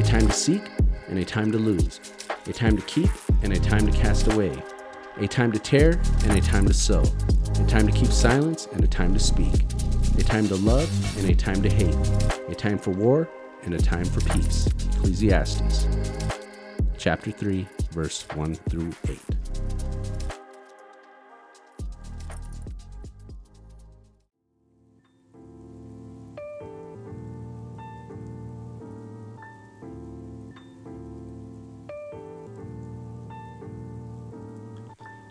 a time to seek and a time to lose, a time to keep and a time to cast away, a time to tear and a time to sow, a time to keep silence and a time to speak, a time to love and a time to hate, a time for war and a time for peace. Ecclesiastes chapter 3, verse 1 through 8.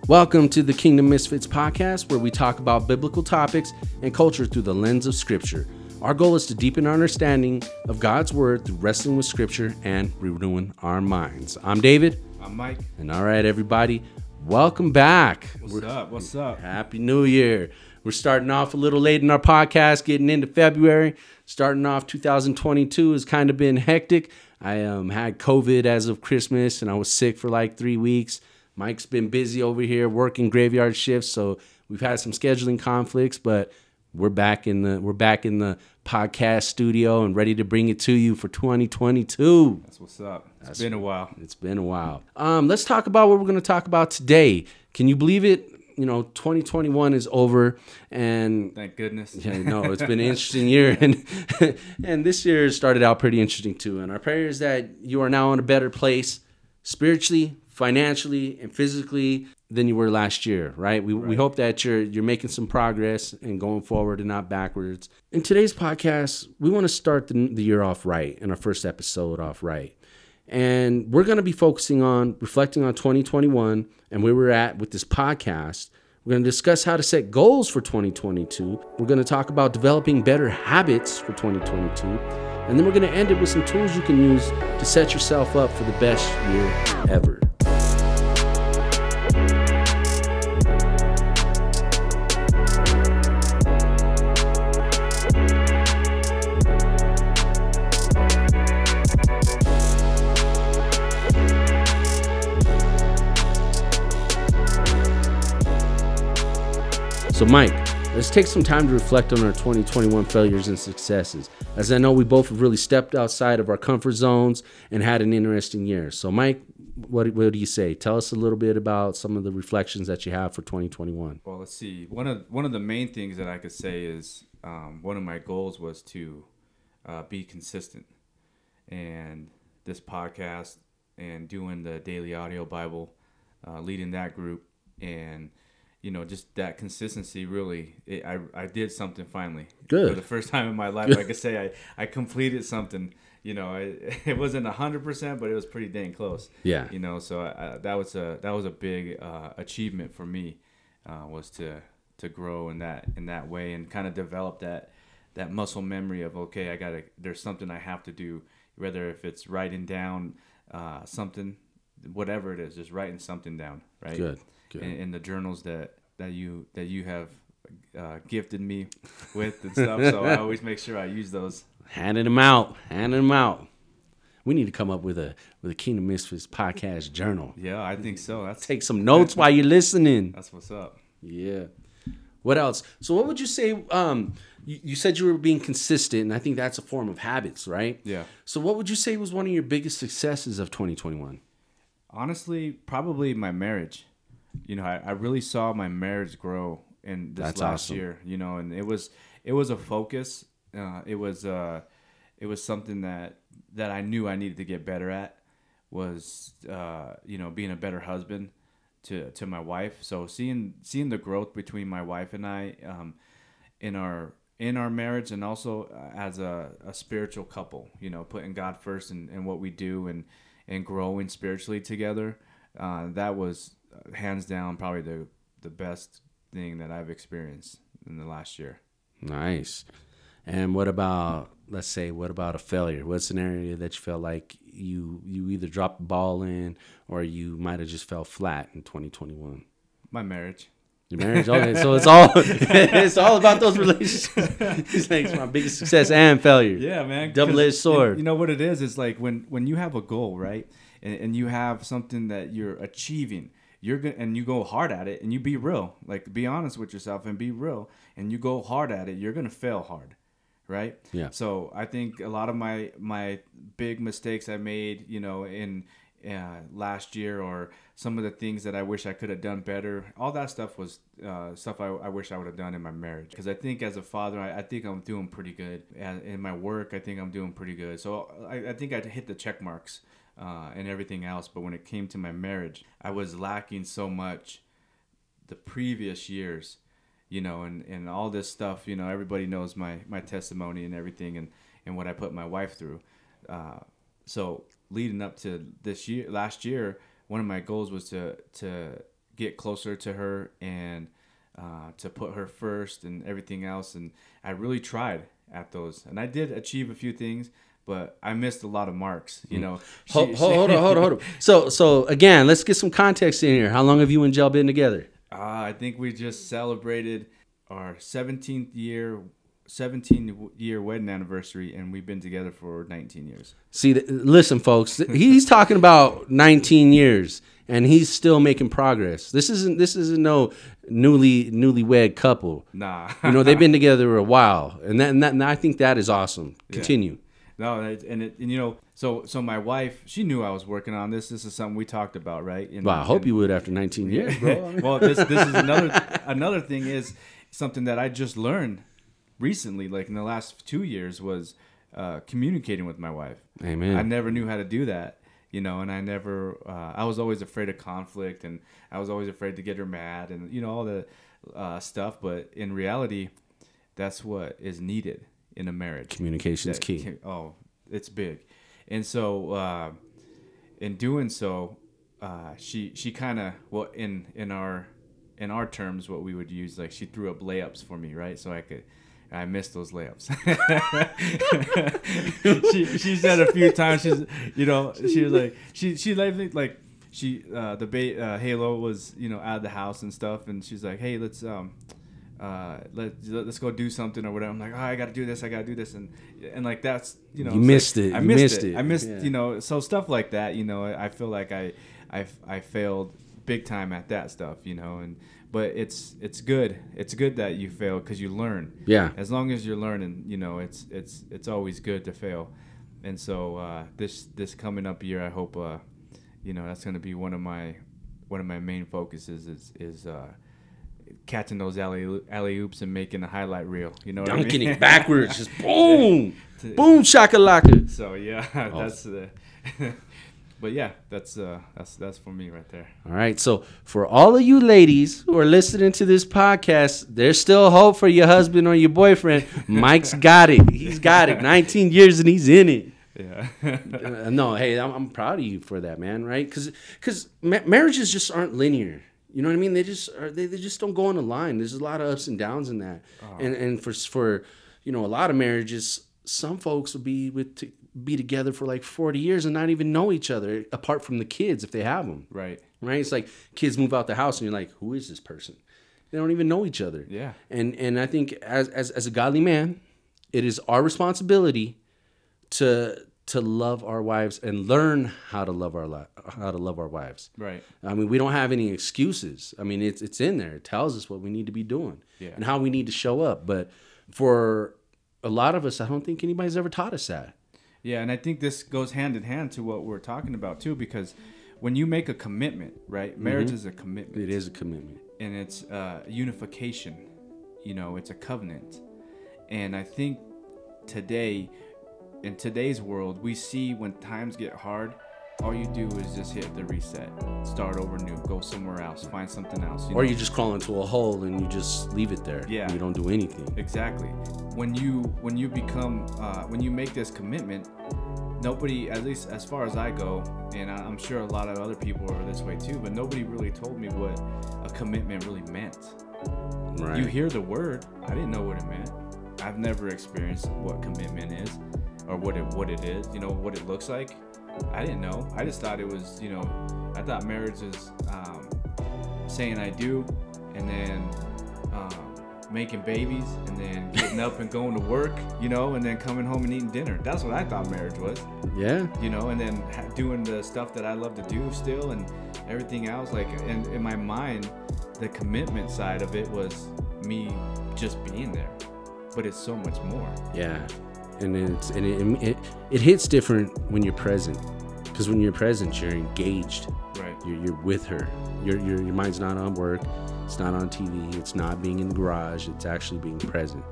Welcome to the Kingdom Misfits podcast, where we talk about biblical topics and culture through the lens of Scripture. Our goal is to deepen our understanding of God's Word through wrestling with Scripture and renewing our minds. I'm David. I'm Mike. And all right, everybody, welcome back. What's We're, up? What's up? Happy New Year. We're starting off a little late in our podcast, getting into February. Starting off 2022 has kind of been hectic. I um, had COVID as of Christmas and I was sick for like three weeks. Mike's been busy over here working graveyard shifts, so we've had some scheduling conflicts, but we're back in the we're back in the podcast studio and ready to bring it to you for 2022. That's what's up. It's That's, been a while. It's been a while. Um, let's talk about what we're going to talk about today. Can you believe it? You know, 2021 is over, and thank goodness. Yeah, no, it's been an interesting year, and and this year started out pretty interesting too. And our prayer is that you are now in a better place spiritually, financially and physically than you were last year, right? We, right. we hope that you're you're making some progress and going forward and not backwards. In today's podcast, we want to start the, the year off right and our first episode off right. And we're going to be focusing on reflecting on 2021 and where we're at with this podcast. We're going to discuss how to set goals for 2022. We're going to talk about developing better habits for 2022. And then we're going to end it with some tools you can use to set yourself up for the best year ever. So, Mike, let's take some time to reflect on our 2021 failures and successes, as I know we both have really stepped outside of our comfort zones and had an interesting year. So, Mike, what, what do you say? Tell us a little bit about some of the reflections that you have for 2021. Well, let's see. One of one of the main things that I could say is um, one of my goals was to uh, be consistent, and this podcast and doing the daily audio Bible, uh, leading that group, and you know, just that consistency really, it, I, I did something finally. Good. For the first time in my life, I could say I, I completed something. You know, I, it wasn't hundred percent, but it was pretty dang close. Yeah. You know, so I, that was a that was a big uh, achievement for me, uh, was to to grow in that in that way and kind of develop that that muscle memory of okay, I gotta there's something I have to do, whether if it's writing down uh, something, whatever it is, just writing something down, right? Good in, in, the journals that that you that you have uh, gifted me with and stuff. so I always make sure I use those. Handing them out, handing them out. We need to come up with a with a Kingdom Misfits podcast journal. Yeah, I think so. That's take some notes while you're listening. That's what's up. Yeah. What else? So, what would you say? Um, you, you said you were being consistent, and I think that's a form of habits, right? Yeah. So, what would you say was one of your biggest successes of 2021? Honestly, probably my marriage you know, I, I really saw my marriage grow in this That's last awesome. year. You know, and it was it was a focus. Uh, it was uh, it was something that that I knew I needed to get better at. Was uh, you know being a better husband to to my wife. So seeing seeing the growth between my wife and I um, in our in our marriage and also uh, as a, a spiritual couple, you know, putting God first and, in what we do and and growing spiritually together. Uh, that was hands down probably the the best thing that I've experienced in the last year. Nice. And what about let's say what about a failure? What's an area that you felt like you you either dropped the ball in or you might have just fell flat in 2021? My marriage. Your marriage, okay. so it's all it's all about those relationships. He's like my biggest success and failure. Yeah, man. Double edged sword. You know what it is? It's like when when you have a goal, right, and, and you have something that you're achieving, you're gonna and you go hard at it, and you be real, like be honest with yourself and be real, and you go hard at it, you're gonna fail hard, right? Yeah. So I think a lot of my my big mistakes I made, you know, in uh, last year or some of the things that I wish I could have done better. All that stuff was uh, stuff I, I, wish I would have done in my marriage. Because I think as a father, I, I, think I'm doing pretty good. In my work, I think I'm doing pretty good. So I, I think I hit the check marks uh, and everything else. But when it came to my marriage, I was lacking so much the previous years. You know, and, and all this stuff, you know, everybody knows my, my testimony and everything and, and what I put my wife through. Uh, so leading up to this year, last year, one of my goals was to to get closer to her and uh, to put her first and everything else. And I really tried at those, and I did achieve a few things. But I missed a lot of marks, you mm. know. She, hold, hold, hold on, hold on, hold on. So, so again, let's get some context in here. How long have you and Jill been together? Uh, I think we just celebrated our 17th year 17 year wedding anniversary and we've been together for 19 years. See, listen, folks, he's talking about 19 years and he's still making progress. This isn't this isn't no newly newlywed couple. Nah, you know they've been together a while, and that and, that, and I think that is awesome. Continue. Yeah. No, and it, and you know, so so my wife, she knew I was working on this. This is something we talked about, right? And, well, I hope and, you would after 19 years, bro. well, this this is another another thing is something that I just learned recently, like in the last two years, was uh, communicating with my wife. Amen. I never knew how to do that, you know, and I never. Uh, I was always afraid of conflict, and I was always afraid to get her mad, and you know all the uh, stuff. But in reality, that's what is needed in a marriage. Communication is key. Can, oh, it's big, and so uh, in doing so, uh, she she kind of well in in our in our terms what we would use like she threw up layups for me right so I could I missed those layups. she she said a few times she's you know she was like she she like like she uh, the ba- uh, Halo was you know out of the house and stuff and she's like hey let's um uh let let's go do something or whatever. I'm like oh I got to do this I got to do this and and like that's you know you missed like, it I missed, missed it. it I missed yeah. you know so stuff like that you know I feel like I I I failed big time at that stuff you know and but it's it's good. It's good that you fail because you learn. Yeah. As long as you're learning, you know, it's it's it's always good to fail. And so uh, this this coming up year, I hope, uh, you know, that's going to be one of my one of my main focuses is is uh, catching those alley alley oops and making a highlight reel. You know, dunking I mean? it backwards, just boom, boom, shakalaka. So yeah, oh. that's the. but yeah, that's uh, that's that's for me right there. All right. So for all of you ladies who are listening to this podcast, there's still hope for your husband or your boyfriend. Mike's got it. He's got it. 19 years and he's in it. Yeah. uh, no, hey, I'm, I'm proud of you for that, man. Right? Because because ma- marriages just aren't linear. You know what I mean? They just are, they, they just don't go on a line. There's a lot of ups and downs in that. Oh. And and for for you know a lot of marriages, some folks will be with t- be together for like 40 years and not even know each other apart from the kids if they have them. Right. Right. It's like kids move out the house and you're like, who is this person? They don't even know each other. Yeah. And and I think as as, as a godly man, it is our responsibility to to love our wives and learn how to love our li- how to love our wives. Right. I mean, we don't have any excuses. I mean, it's it's in there. It tells us what we need to be doing yeah. and how we need to show up. But for a lot of us, I don't think anybody's ever taught us that. Yeah, and I think this goes hand in hand to what we're talking about too, because when you make a commitment, right? Marriage mm-hmm. is a commitment. It is a commitment, and it's uh, unification. You know, it's a covenant, and I think today, in today's world, we see when times get hard, all you do is just hit the reset, start over new, go somewhere else, find something else. You or know? you just crawl into a hole and you just leave it there. Yeah, you don't do anything. Exactly. When you when you become uh, when you make this commitment, nobody, at least as far as I go, and I'm sure a lot of other people are this way too, but nobody really told me what a commitment really meant. Right. You hear the word, I didn't know what it meant. I've never experienced what commitment is, or what it what it is. You know what it looks like I didn't know. I just thought it was, you know, I thought marriage is um, saying I do, and then um, making babies, and then getting up and going to work, you know, and then coming home and eating dinner. That's what I thought marriage was. Yeah. You know, and then doing the stuff that I love to do still, and everything else. Like, and in my mind, the commitment side of it was me just being there, but it's so much more. Yeah, and it's and it it, it hits different when you're present, because when you're present, you're engaged. Right. You're, you're with her. Your, your your mind's not on work. It's not on TV. It's not being in the garage. It's actually being present.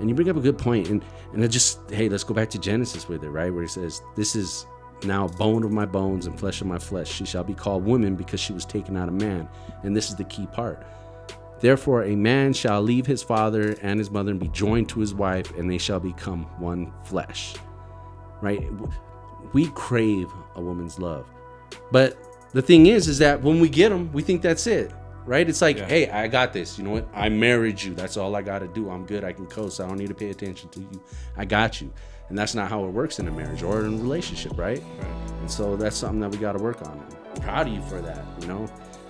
And you bring up a good point, and and it just hey, let's go back to Genesis with it, right? Where it says, "This is now bone of my bones and flesh of my flesh. She shall be called woman because she was taken out of man." And this is the key part. Therefore, a man shall leave his father and his mother and be joined to his wife, and they shall become one flesh. Right? We crave a woman's love, but the thing is, is that when we get them, we think that's it right? It's like, yeah. hey, I got this. You know what? I married you. That's all I got to do. I'm good. I can coast. I don't need to pay attention to you. I got you. And that's not how it works in a marriage or in a relationship, right? right. And so that's something that we got to work on. I'm proud of you for that, you know?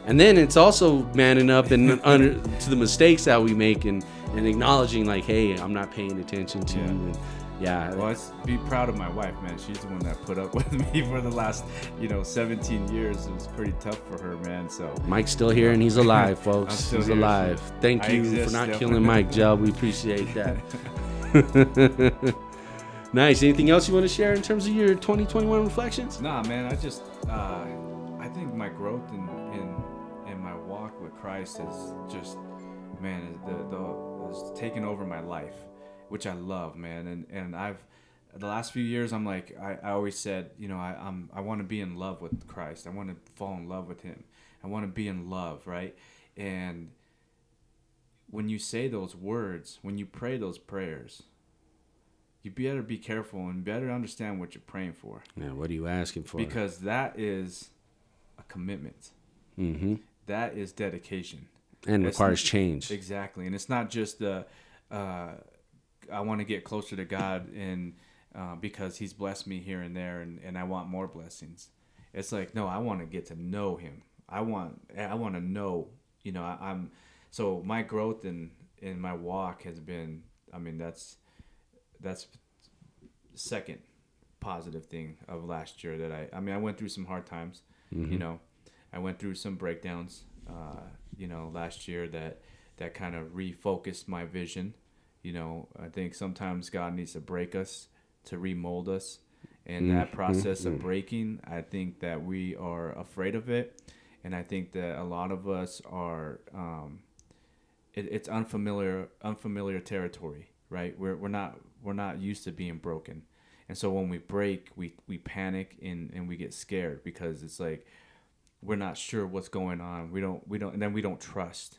And then it's also manning up and under to the mistakes that we make and, and acknowledging like, hey, I'm not paying attention to yeah. you. And, yeah. Well, I be proud of my wife, man. She's the one that put up with me for the last, you know, 17 years. It was pretty tough for her, man. So Mike's still here and he's alive, folks. he's here, alive. So Thank you exist, for not killing Mike, Joe. We appreciate that. nice. Anything else you want to share in terms of your 2021 reflections? Nah, man. I just, uh, I think my growth in Christ is just, man, the the has taken over my life which I love, man. And and I've the last few years I'm like I, I always said, you know, I I'm I want to be in love with Christ. I want to fall in love with him. I want to be in love, right? And when you say those words, when you pray those prayers, you better be careful and better understand what you're praying for. Yeah, what are you asking for? Because that is a commitment. Mm-hmm. That is dedication. And it's requires change. Exactly. And it's not just the uh, I want to get closer to God and uh, because He's blessed me here and there, and, and I want more blessings. It's like no, I want to get to know Him. I want I want to know. You know, I, I'm so my growth in in my walk has been. I mean, that's that's second positive thing of last year that I. I mean, I went through some hard times. Mm-hmm. You know, I went through some breakdowns. Uh, you know, last year that that kind of refocused my vision you know, I think sometimes God needs to break us to remold us. And that mm-hmm. process of mm-hmm. breaking, I think that we are afraid of it. And I think that a lot of us are, um, it, it's unfamiliar, unfamiliar territory, right? We're, we're not, we're not used to being broken. And so when we break, we, we panic and, and we get scared because it's like, we're not sure what's going on. We don't, we don't, and then we don't trust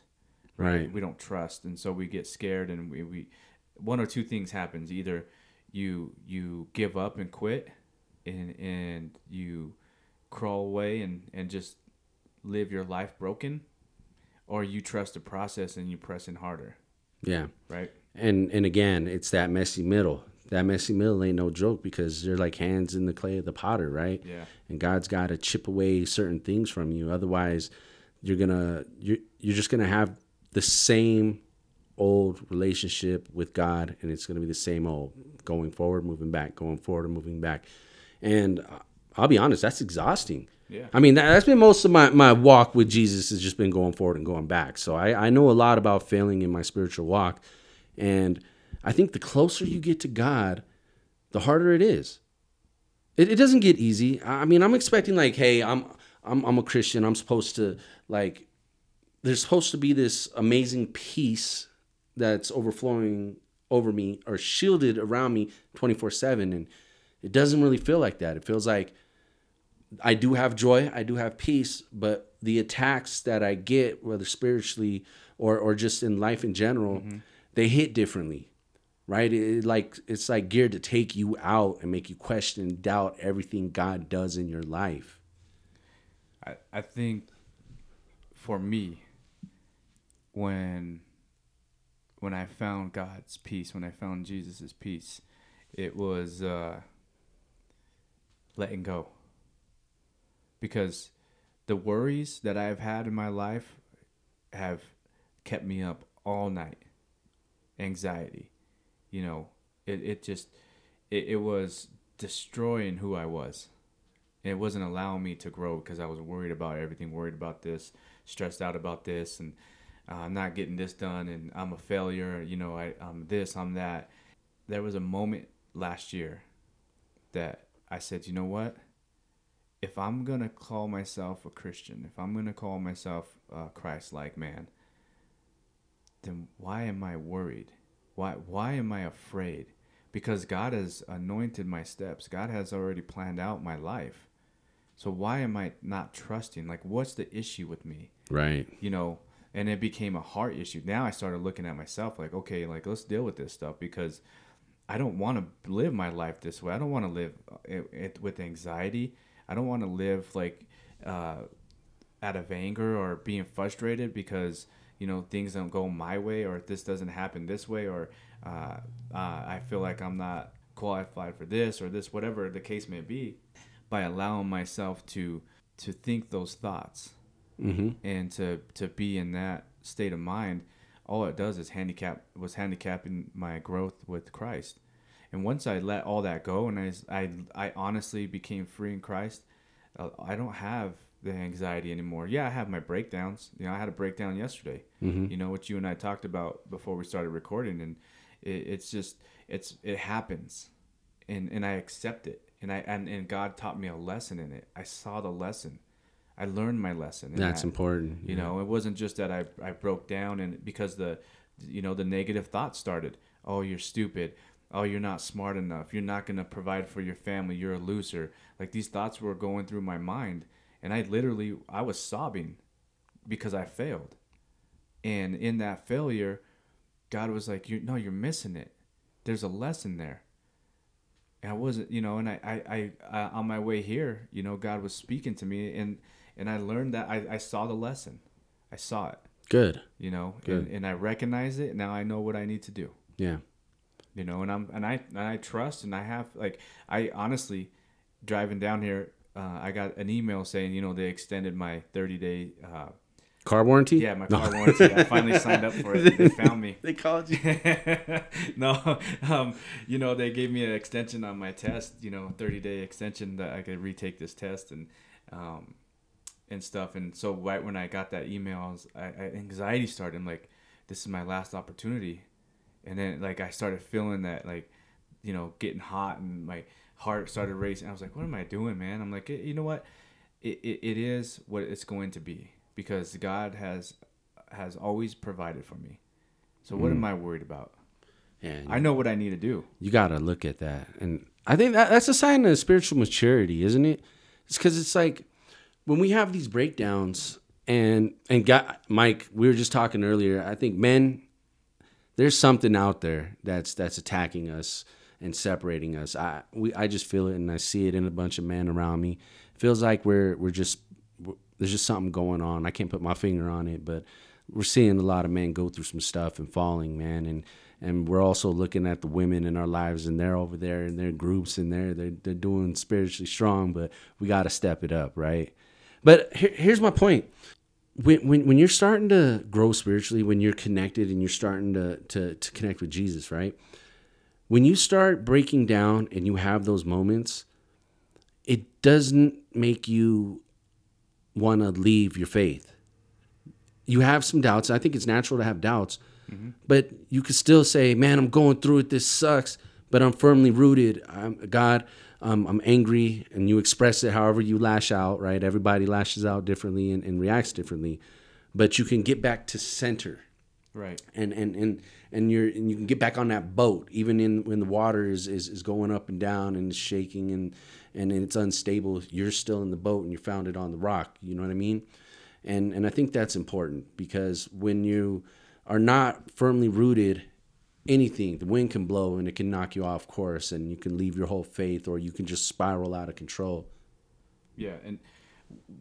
right? We don't trust, and so we get scared, and we, we one or two things happens. Either you you give up and quit, and and you crawl away and and just live your life broken, or you trust the process and you press in harder. Yeah. Right. And and again, it's that messy middle. That messy middle ain't no joke because they're like hands in the clay of the potter, right? Yeah. And God's got to chip away certain things from you. Otherwise, you're gonna you're you're just gonna have the same old relationship with God, and it's going to be the same old going forward, moving back, going forward, and moving back. And uh, I'll be honest, that's exhausting. Yeah. I mean, that, has been most of my, my walk with Jesus has just been going forward and going back. So I, I know a lot about failing in my spiritual walk. And I think the closer you get to God, the harder it is. It, it doesn't get easy. I mean, I'm expecting like, hey, I'm I'm I'm a Christian. I'm supposed to like there's supposed to be this amazing peace that's overflowing over me or shielded around me 24 7 and it doesn't really feel like that it feels like i do have joy i do have peace but the attacks that i get whether spiritually or or just in life in general mm-hmm. they hit differently right it, like it's like geared to take you out and make you question doubt everything god does in your life i i think for me when when I found God's peace, when I found Jesus's peace, it was uh, letting go. Because the worries that I've had in my life have kept me up all night. Anxiety, you know, it, it just, it, it was destroying who I was. And it wasn't allowing me to grow because I was worried about everything, worried about this, stressed out about this, and uh, I'm not getting this done, and I'm a failure. You know, I, I'm this, I'm that. There was a moment last year that I said, you know what? If I'm going to call myself a Christian, if I'm going to call myself a Christ like man, then why am I worried? Why, why am I afraid? Because God has anointed my steps, God has already planned out my life. So why am I not trusting? Like, what's the issue with me? Right. You know, and it became a heart issue. Now I started looking at myself like, okay, like let's deal with this stuff because I don't want to live my life this way. I don't want to live it, it, with anxiety. I don't want to live like uh, out of anger or being frustrated because you know things don't go my way or this doesn't happen this way or uh, uh, I feel like I'm not qualified for this or this, whatever the case may be. By allowing myself to to think those thoughts mm-hmm. and to to be in that state of mind all it does is handicap was handicapping my growth with Christ. And once I let all that go and I I, I honestly became free in Christ, uh, I don't have the anxiety anymore. Yeah, I have my breakdowns. You know, I had a breakdown yesterday. Mm-hmm. You know what you and I talked about before we started recording, and it, it's just it's it happens, and and I accept it, and I and, and God taught me a lesson in it. I saw the lesson, I learned my lesson. That's that. important. You yeah. know, it wasn't just that I, I broke down and because the, you know, the negative thoughts started. Oh, you're stupid. Oh, you're not smart enough. You're not going to provide for your family. You're a loser. Like these thoughts were going through my mind. And I literally, I was sobbing because I failed. And in that failure, God was like, you no, you're missing it. There's a lesson there. And I wasn't, you know, and I, I, I, I on my way here, you know, God was speaking to me and, and I learned that I, I saw the lesson. I saw it. Good. You know, Good. And, and I recognize it. Now I know what I need to do. Yeah. You know, and I'm and I and I trust and I have like I honestly driving down here, uh, I got an email saying you know they extended my 30 day uh, car warranty. Yeah, my car no. warranty. I finally signed up for it. They found me. they called you. no, um, you know they gave me an extension on my test. You know, 30 day extension that I could retake this test and. Um, and stuff. And so right when I got that email, I was I, I, anxiety started. I'm like, this is my last opportunity, and then like I started feeling that like, you know, getting hot and my heart started racing. I was like, what am I doing, man? I'm like, you know what? It, it, it is what it's going to be because God has has always provided for me. So what mm. am I worried about? Yeah, I know what I need to do. You got to look at that, and I think that that's a sign of spiritual maturity, isn't it? It's because it's like when we have these breakdowns and and got Mike, we were just talking earlier. I think men, there's something out there that's that's attacking us and separating us. I we I just feel it and I see it in a bunch of men around me. It feels like we're we're just we're, there's just something going on. I can't put my finger on it, but we're seeing a lot of men go through some stuff and falling, man, and and we're also looking at the women in our lives and they're over there in their groups and they're they're, they're doing spiritually strong, but we got to step it up, right? But here, here's my point. When, when, when you're starting to grow spiritually, when you're connected and you're starting to, to, to connect with Jesus, right? When you start breaking down and you have those moments, it doesn't make you want to leave your faith. You have some doubts. I think it's natural to have doubts, mm-hmm. but you could still say, "Man, I'm going through it. This sucks, but I'm firmly rooted. I'm God um, I'm angry, and you express it however you lash out, right? Everybody lashes out differently and, and reacts differently, but you can get back to center, right? And and and and you're and you can get back on that boat, even in when the water is, is, is going up and down and shaking and and it's unstable. You're still in the boat, and you found it on the rock. You know what I mean? And and I think that's important because when you are not firmly rooted anything. The wind can blow and it can knock you off course, and you can leave your whole faith, or you can just spiral out of control. Yeah, and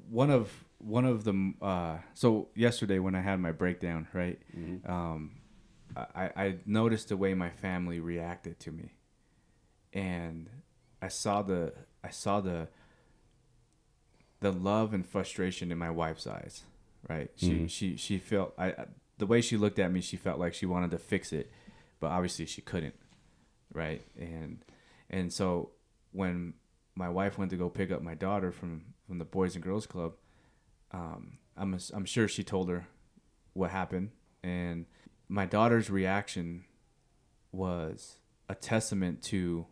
one of one of the uh, so yesterday when I had my breakdown, right, mm-hmm. um, I, I noticed the way my family reacted to me, and I saw the I saw the the love and frustration in my wife's eyes. Right. She mm-hmm. she she felt I the way she looked at me, she felt like she wanted to fix it, but obviously she couldn't. Right. And and so when my wife went to go pick up my daughter from from the Boys and Girls Club, um, I'm I'm sure she told her what happened, and my daughter's reaction was a testament to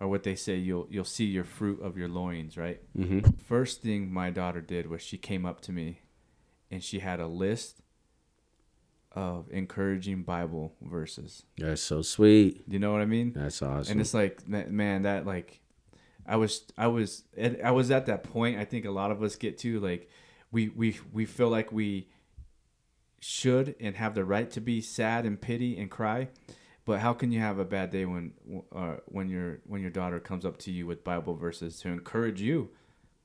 or what they say you'll you'll see your fruit of your loins right? Mm-hmm. first thing my daughter did was she came up to me and she had a list of encouraging bible verses. That's so sweet. You know what i mean? That's awesome and it's like man that like i was i was i was at that point i think a lot of us get to like we we we feel like we should and have the right to be sad and pity and cry but how can you have a bad day when uh, when your when your daughter comes up to you with Bible verses to encourage you?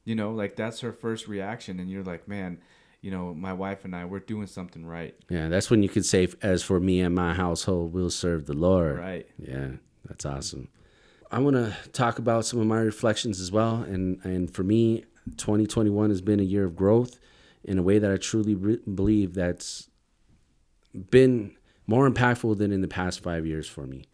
You know, like that's her first reaction, and you're like, man, you know, my wife and I, we're doing something right. Yeah, that's when you could say, as for me and my household, we'll serve the Lord. Right. Yeah, that's awesome. I want to talk about some of my reflections as well, and and for me, 2021 has been a year of growth in a way that I truly re- believe that's been more impactful than in the past five years for me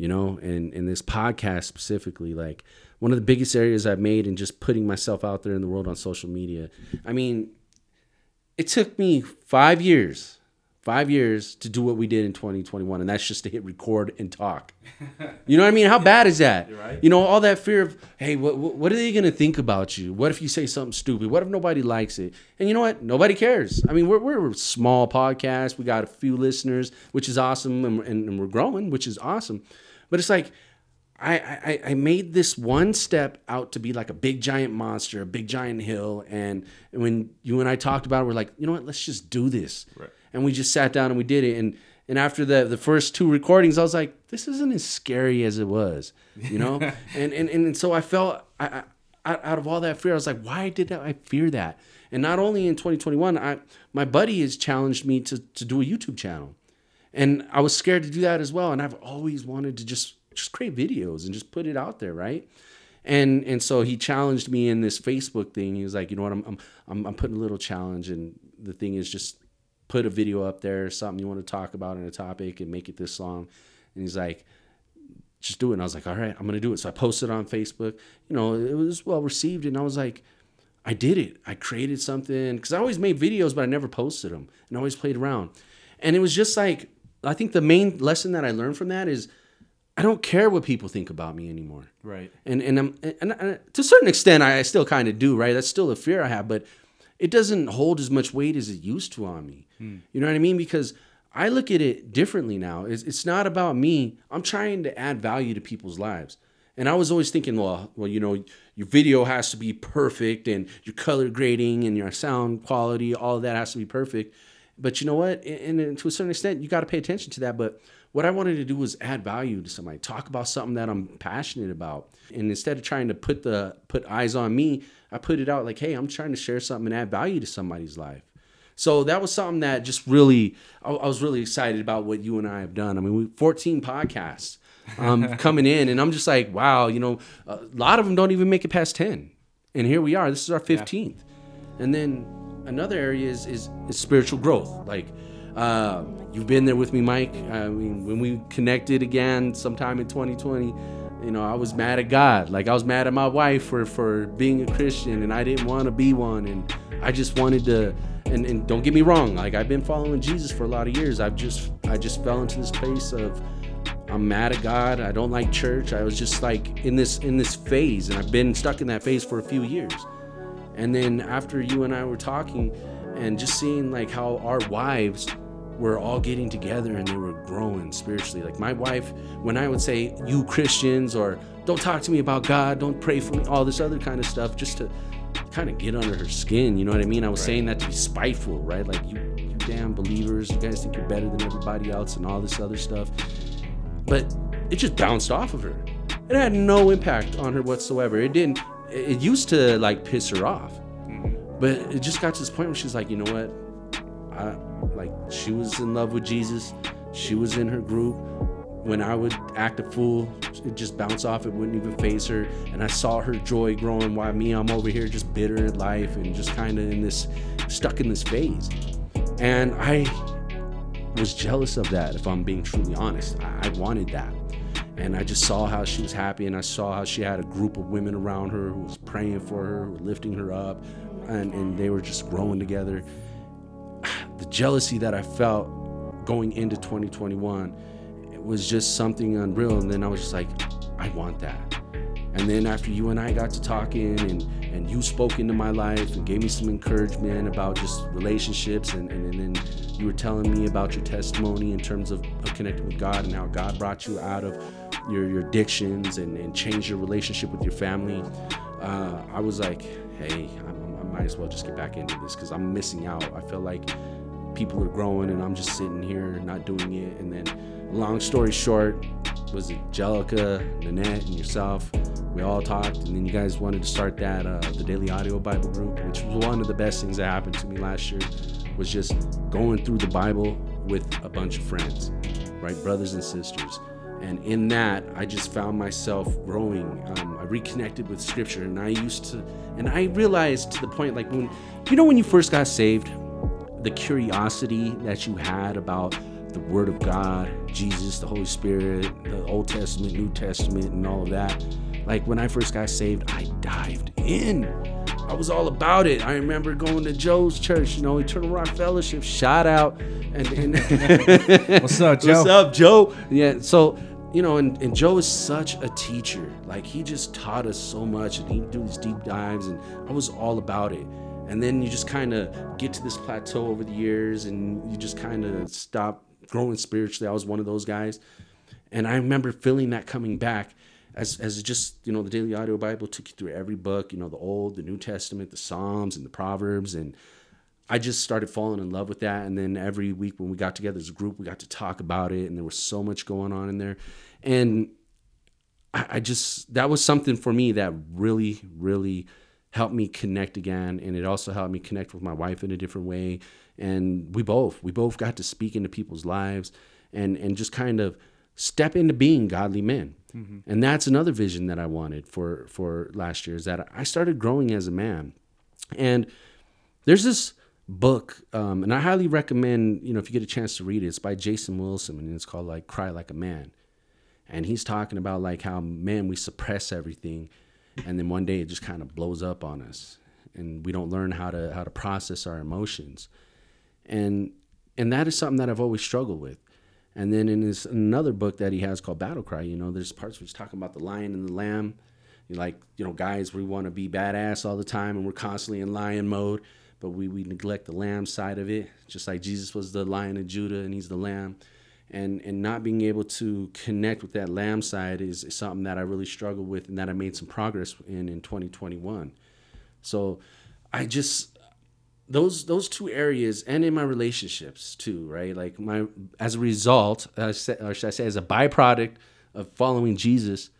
you know? And in this podcast specifically like one of the biggest areas i've made in just putting myself out there in the world on social media i mean it took me five years five years to do what we did in 2021 and that's just to hit record and talk. You know what i mean? How bad is that? Right. you know all that fear of hey what, what are they going to think about you? What if you say something stupid? What if nobody likes it? And you know what? Nobody cares. I mean we're, we're a small podcast. We got a few listeners which is awesome and, and we're growing which is awesome. But it's like I, I, I made this one step out to be like a big giant monster, a big giant hill. And when you and I talked about it, we're like, you know what, let's just do this. Right and we just sat down and we did it. And and after the the first two recordings, I was like, this isn't as scary as it was, you know. and, and and so I felt I, I, out of all that fear, I was like, why did I fear that? And not only in 2021, I my buddy has challenged me to to do a YouTube channel, and I was scared to do that as well. And I've always wanted to just just create videos and just put it out there, right? And and so he challenged me in this Facebook thing. He was like, you know what, I'm I'm I'm putting a little challenge, and the thing is just put a video up there, something you want to talk about in a topic and make it this long. And he's like, just do it. And I was like, all right, I'm going to do it. So I posted on Facebook. You know, it was well received. And I was like, I did it. I created something because I always made videos, but I never posted them and I always played around. And it was just like, I think the main lesson that I learned from that is I don't care what people think about me anymore. Right. And and I'm and, and to a certain extent I still kind of do, right? That's still a fear I have, but it doesn't hold as much weight as it used to on me. Hmm. You know what I mean? Because I look at it differently now. It's, it's not about me. I'm trying to add value to people's lives. And I was always thinking, well, well, you know, your video has to be perfect and your color grading and your sound quality, all of that has to be perfect. But you know what? And, and to a certain extent, you got to pay attention to that. But what I wanted to do was add value to somebody, talk about something that I'm passionate about. And instead of trying to put the put eyes on me, I put it out like, hey, I'm trying to share something and add value to somebody's life. So that was something that just really, I, I was really excited about what you and I have done. I mean, we 14 podcasts um, coming in, and I'm just like, wow, you know, a lot of them don't even make it past 10, and here we are. This is our 15th, yeah. and then another area is is, is spiritual growth, like. Uh, you've been there with me, Mike. I mean, when we connected again sometime in 2020, you know, I was mad at God. Like I was mad at my wife for for being a Christian and I didn't want to be one and I just wanted to and, and don't get me wrong, like I've been following Jesus for a lot of years. I've just I just fell into this place of I'm mad at God. I don't like church. I was just like in this in this phase and I've been stuck in that phase for a few years. And then after you and I were talking and just seeing like how our wives were all getting together and they were growing spiritually. Like my wife, when I would say, you Christians, or don't talk to me about God, don't pray for me, all this other kind of stuff, just to kind of get under her skin. You know what I mean? I was right. saying that to be spiteful, right? Like, you, you damn believers, you guys think you're better than everybody else and all this other stuff. But it just bounced off of her. It had no impact on her whatsoever. It didn't, it used to like piss her off. Mm-hmm. But it just got to this point where she's like, you know what? I, like she was in love with Jesus. She was in her group. when I would act a fool, it just bounce off. It wouldn't even phase her. And I saw her joy growing while me, I'm over here just bitter at life and just kind of in this, stuck in this phase. And I was jealous of that, if I'm being truly honest. I, I wanted that. And I just saw how she was happy, and I saw how she had a group of women around her who was praying for her, lifting her up, and, and they were just growing together. The jealousy that I felt going into 2021 it was just something unreal. And then I was just like, I want that. And then after you and I got to talking and, and you spoke into my life and gave me some encouragement about just relationships and, and, and then you were telling me about your testimony in terms of, of connecting with God and how God brought you out of your, your addictions and, and changed your relationship with your family. Uh, I was like, hey, I, I might as well just get back into this because I'm missing out. I feel like people are growing and I'm just sitting here not doing it. And then, long story short, was it Jellica, Nanette, and yourself? We all talked, and then you guys wanted to start that uh, the Daily Audio Bible group, which was one of the best things that happened to me last year. Was just going through the Bible with a bunch of friends, right, brothers and sisters. And in that, I just found myself growing. Um, I reconnected with Scripture, and I used to, and I realized to the point, like when, you know, when you first got saved, the curiosity that you had about the Word of God, Jesus, the Holy Spirit, the Old Testament, New Testament, and all of that. Like when I first got saved, I dived in. I was all about it. I remember going to Joe's church, you know, Eternal Rock Fellowship. Shout out. And, and what's up, Joe? What's up, Joe? Yeah. So you know, and, and Joe is such a teacher. Like he just taught us so much, and he'd do these deep dives, and I was all about it and then you just kind of get to this plateau over the years and you just kind of stop growing spiritually. I was one of those guys. And i remember feeling that coming back as, as just you know the daily audio bible took you through every book you know the old the new testament the psalms and the proverbs. And i just started falling in love with that. And then every week when we got together as a group we got to talk about it. And there was so much going on in there. And I, I just that was something for me that really really helped me connect again and it also helped me connect with my wife in a different way. And we both we both got to speak into people's lives and and just kind of step into being godly men. Mm-hmm. and that's another vision that i wanted for for last year is that i started growing as a man. And there's this book um, and i highly recommend you know if you get a chance to read it it's by jason wilson and it's called like cry like a man. And he's talking about like how man we suppress everything and then one day it just kind of blows up on us and we don't learn how to how to process our emotions. And and that is something that I've always struggled with. And then in his another book that he has called Battle Cry you know there's parts where he's talking about the lion and the lamb. Like you know guys we want to be badass all the time and we're constantly in lion mode but we, we neglect the lamb side of it just like jesus was the lion of judah and he's the lamb and and not being able to connect with that lamb side is, something that I really struggle with and that I made some progress in in 2021. So I just those those two areas and in my relationships too, right? Like my as a result, or should I say as a byproduct of following Jesus,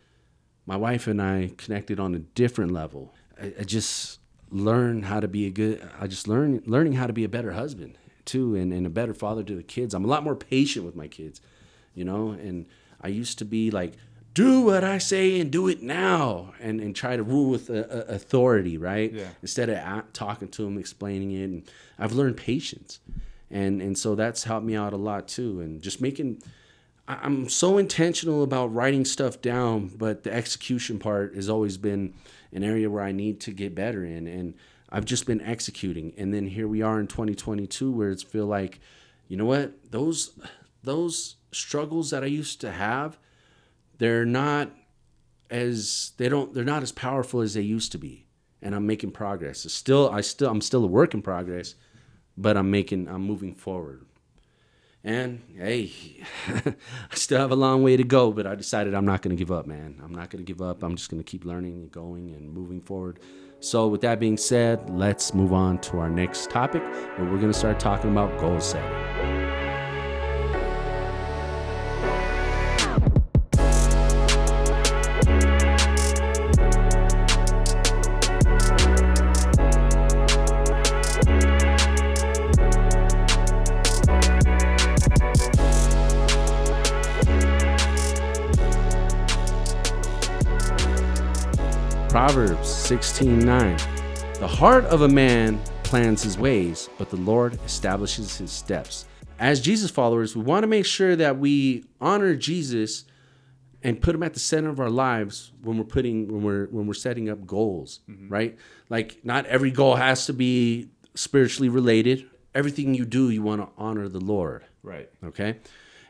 my wife and I connected on a different level. I, I just learned how to be a good I just learned learning how to be a better husband too and, and a better father to the kids. I'm a lot more patient with my kids, you know, and I used to be like, do what I say and do it now and, and try to rule with a, a authority, right? Yeah. Instead of talking to them, explaining it. And I've learned patience. And, and so that's helped me out a lot too. And just making, I'm so intentional about writing stuff down, but the execution part has always been an area where I need to get better in. And I've just been executing. And then here we are in 2022 where it's feel like, you know what? Those those struggles that I used to have, they're not as they don't they're not as powerful as they used to be. And I'm making progress. It's still I still I'm still a work in progress, but I'm making I'm moving forward. And hey, I still have a long way to go, but I decided I'm not going to give up, man. I'm not going to give up. I'm just going to keep learning and going and moving forward. So, with that being said, let's move on to our next topic where we're going to start talking about goal setting. Proverbs 16:9. The heart of a man plans his ways, but the Lord establishes his steps. As Jesus followers, we want to make sure that we honor Jesus and put him at the center of our lives when we're putting when we're when we're setting up goals, mm-hmm. right? Like not every goal has to be spiritually related. Everything you do, you want to honor the Lord. Right. Okay.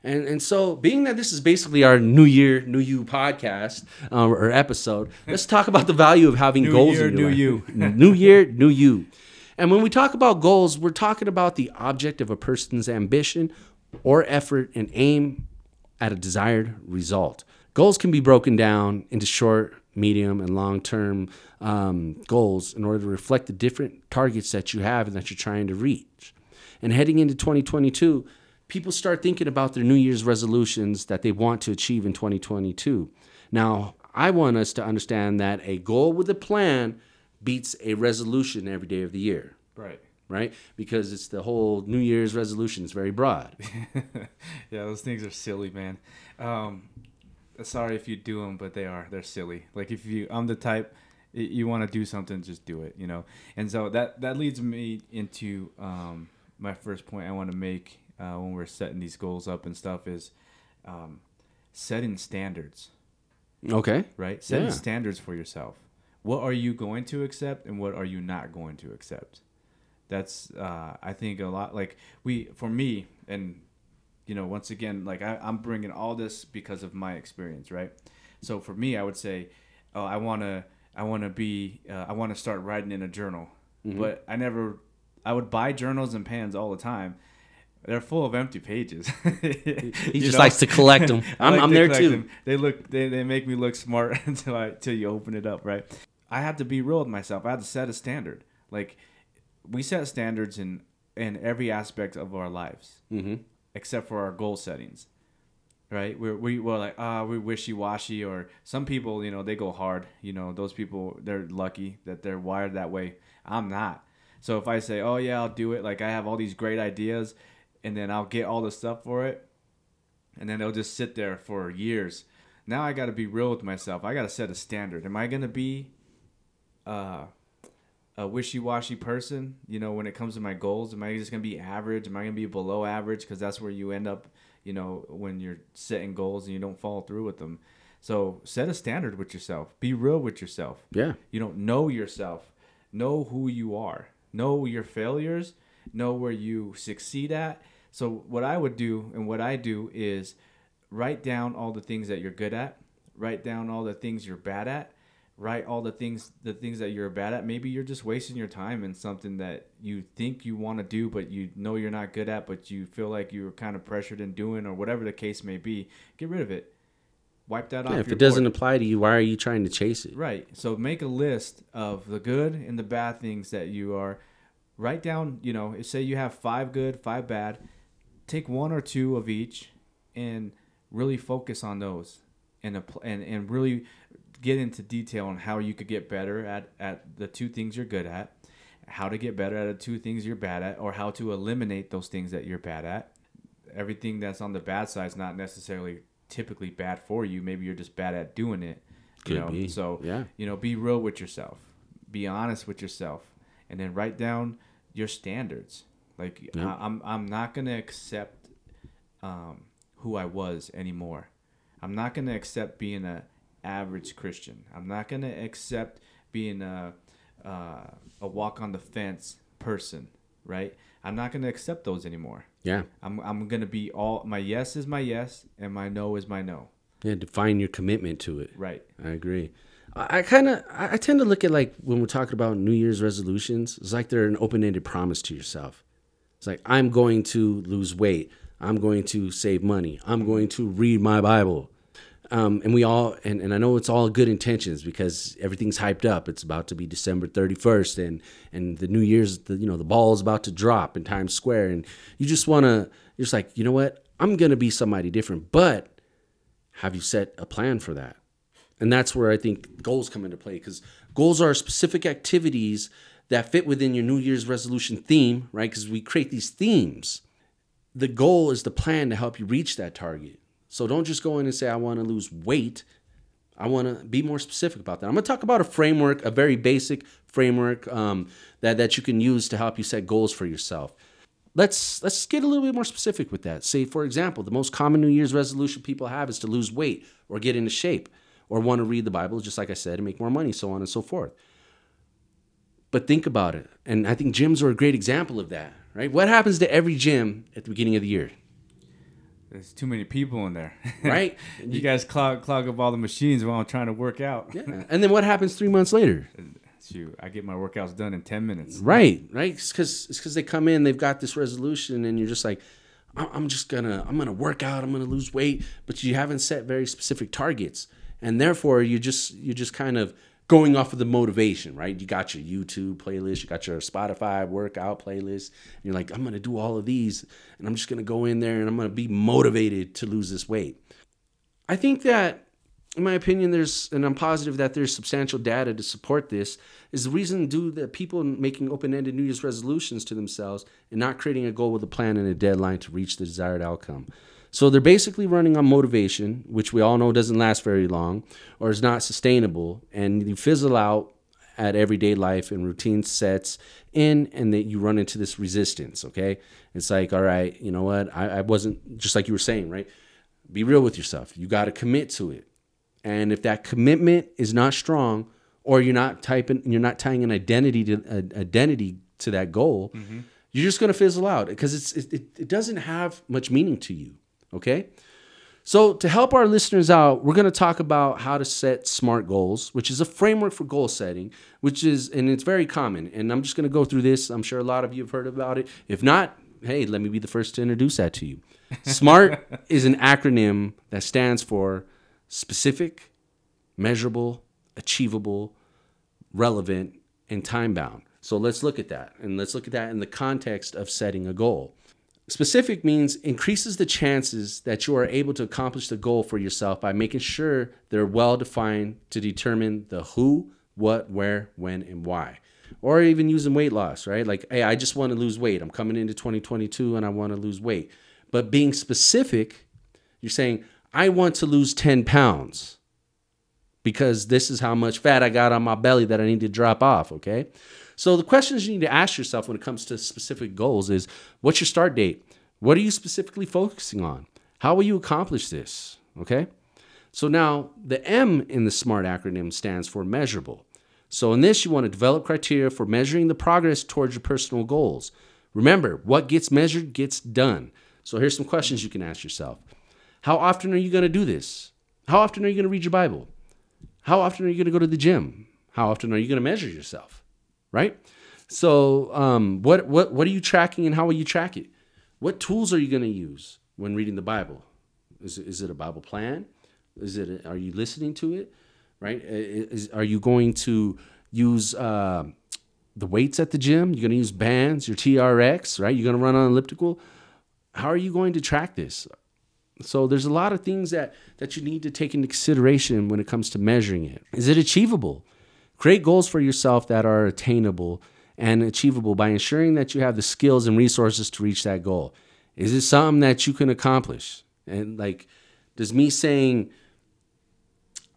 And and so, being that this is basically our New Year, New You podcast uh, or episode, let's talk about the value of having new goals. Year, in your new life. you. new Year, New You. And when we talk about goals, we're talking about the object of a person's ambition or effort and aim at a desired result. Goals can be broken down into short, medium, and long term um, goals in order to reflect the different targets that you have and that you're trying to reach. And heading into 2022, people start thinking about their New Year's resolutions that they want to achieve in 2022. Now, I want us to understand that a goal with a plan beats a resolution every day of the year. Right. Right? Because it's the whole New Year's resolution. It's very broad. yeah, those things are silly, man. Um, sorry if you do them, but they are. They're silly. Like if you, I'm the type, you want to do something, just do it, you know? And so that, that leads me into um, my first point I want to make uh, when we're setting these goals up and stuff is um, setting standards. Okay. Right? Setting yeah. standards for yourself. What are you going to accept and what are you not going to accept? That's, uh, I think, a lot like we, for me, and, you know, once again, like I, I'm bringing all this because of my experience, right? So for me, I would say, oh, I want to, I want to be, uh, I want to start writing in a journal. Mm-hmm. But I never, I would buy journals and pens all the time they're full of empty pages. he just know? likes to collect them. I'm, like I'm there too. Them. They look, they, they make me look smart until I until you open it up, right? I had to be real with myself. I had to set a standard. Like we set standards in in every aspect of our lives, mm-hmm. except for our goal settings. Right? We're we were like ah, we wishy washy, or some people, you know, they go hard. You know, those people they're lucky that they're wired that way. I'm not. So if I say, oh yeah, I'll do it, like I have all these great ideas and then I'll get all the stuff for it, and then it'll just sit there for years. Now I got to be real with myself. I got to set a standard. Am I gonna be uh, a wishy-washy person? You know, when it comes to my goals, am I just gonna be average? Am I gonna be below average? Because that's where you end up. You know, when you're setting goals and you don't follow through with them. So set a standard with yourself. Be real with yourself. Yeah. You don't know yourself. Know who you are. Know your failures. Know where you succeed at so what I would do and what I do is write down all the things that you're good at, write down all the things you're bad at, write all the things the things that you're bad at. Maybe you're just wasting your time in something that you think you want to do but you know you're not good at, but you feel like you're kind of pressured in doing or whatever the case may be. Get rid of it. Wipe that yeah, off. If it doesn't board. apply to you, why are you trying to chase it? Right. So make a list of the good and the bad things that you are. Write down, you know, say you have five good, five bad take one or two of each and really focus on those and and and really get into detail on how you could get better at at the two things you're good at how to get better at the two things you're bad at or how to eliminate those things that you're bad at. Everything that's on the bad side is not necessarily typically bad for you. Maybe you're just bad at doing it you Could know? be. so yeah. you know be real with yourself. Be honest with yourself. And then write down your standards like yep. I, am I'm, I'm not gonna accept um, who I was anymore. I'm not gonna accept being a average Christian. I'm not gonna accept being a uh, a walk on the fence person. Right? I'm not gonna accept those anymore. Yeah. I'm I'm gonna be all my yes is my yes and my no is my no. Yeah, define your commitment to it. Right. I agree. I kind of I tend to look at like when we're talking about New Year's resolutions, it's like they're an open-ended promise to yourself. It's like, I'm going to lose weight. I'm going to save money. I'm going to read my Bible. Um, and we all, and, and I know it's all good intentions because everything's hyped up. It's about to be December 31st and, and the New Year's, the, you know, the ball is about to drop in Times Square. And you just want to, you're just like, you know what? I'm going to be somebody different. But have you set a plan for that? And that's where I think goals come into play because goals are specific activities that fit within your New Year's resolution theme, right? Because we create these themes. The goal is the plan to help you reach that target. So don't just go in and say, I want to lose weight. I want to be more specific about that. I'm going to talk about a framework, a very basic framework um, that that you can use to help you set goals for yourself. Let's let's get a little bit more specific with that. Say, for example, the most common New Year's resolution people have is to lose weight or get into shape or want to read the Bible, just like I said, and make more money, so on and so forth. But think about it, and I think gyms are a great example of that. Right? What happens to every gym at the beginning of the year? There's too many people in there. Right? you guys clog clog up all the machines while I'm trying to work out. Yeah. And then what happens three months later? Shoot, I get my workouts done in ten minutes. Right, right. It's because it's because they come in, they've got this resolution, and you're just like, I'm just gonna I'm gonna work out, I'm gonna lose weight, but you haven't set very specific targets, and therefore you just you just kind of going off of the motivation, right? You got your YouTube playlist, you got your Spotify workout playlist. And you're like, I'm gonna do all of these, and I'm just gonna go in there and I'm gonna be motivated to lose this weight. I think that, in my opinion, there's, and I'm positive that there's substantial data to support this. Is the reason due that people making open-ended New Year's resolutions to themselves and not creating a goal with a plan and a deadline to reach the desired outcome. So they're basically running on motivation, which we all know doesn't last very long or is not sustainable, and you fizzle out at everyday life and routine sets in, and that you run into this resistance. Okay, it's like, all right, you know what? I, I wasn't just like you were saying, right? Be real with yourself. You got to commit to it, and if that commitment is not strong, or you're not typing, you're not tying an identity to uh, identity to that goal. Mm-hmm. You're just going to fizzle out because it's it, it doesn't have much meaning to you. Okay. So, to help our listeners out, we're going to talk about how to set SMART goals, which is a framework for goal setting, which is, and it's very common. And I'm just going to go through this. I'm sure a lot of you have heard about it. If not, hey, let me be the first to introduce that to you. SMART is an acronym that stands for specific, measurable, achievable, relevant, and time bound. So, let's look at that. And let's look at that in the context of setting a goal. Specific means increases the chances that you are able to accomplish the goal for yourself by making sure they're well defined to determine the who, what, where, when, and why. Or even using weight loss, right? Like, hey, I just want to lose weight. I'm coming into 2022 and I want to lose weight. But being specific, you're saying, I want to lose 10 pounds because this is how much fat I got on my belly that I need to drop off, okay? So the questions you need to ask yourself when it comes to specific goals is what's your start date? What are you specifically focusing on? How will you accomplish this? Okay? So now the M in the SMART acronym stands for measurable. So in this, you want to develop criteria for measuring the progress towards your personal goals. Remember, what gets measured gets done. So here's some questions you can ask yourself. How often are you going to do this? How often are you going to read your Bible? How often are you going to go to the gym? How often are you going to measure yourself? Right? So, um, what what what are you tracking, and how will you track it? What tools are you going to use when reading the Bible? Is it, is it a Bible plan? Is it? Are you listening to it? Right? Is, are you going to use uh, the weights at the gym? You're going to use bands, your TRX, right? You're going to run on elliptical. How are you going to track this? So there's a lot of things that that you need to take into consideration when it comes to measuring it. Is it achievable? Create goals for yourself that are attainable and achievable by ensuring that you have the skills and resources to reach that goal. Is it something that you can accomplish? And like, does me saying,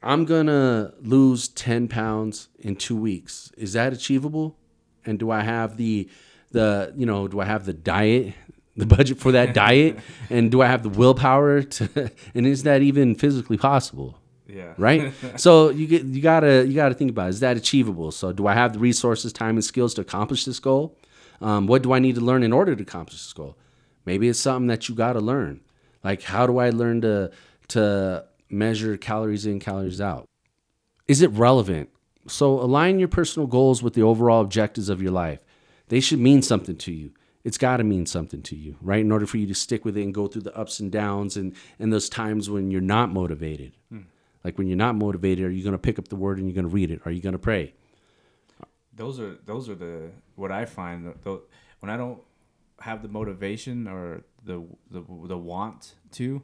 I'm gonna lose 10 pounds in two weeks, is that achievable? And do I have the the you know, do I have the diet, the budget for that diet? And do I have the willpower to and is that even physically possible? Yeah. Right. so you get you gotta you gotta think about it. is that achievable? So do I have the resources, time, and skills to accomplish this goal? Um, what do I need to learn in order to accomplish this goal? Maybe it's something that you gotta learn. Like how do I learn to to measure calories in, calories out? Is it relevant? So align your personal goals with the overall objectives of your life. They should mean something to you. It's got to mean something to you, right? In order for you to stick with it and go through the ups and downs and, and those times when you're not motivated. Hmm. Like when you're not motivated, are you going to pick up the word and you're going to read it? Are you going to pray? Those are those are the what I find the, when I don't have the motivation or the the the want to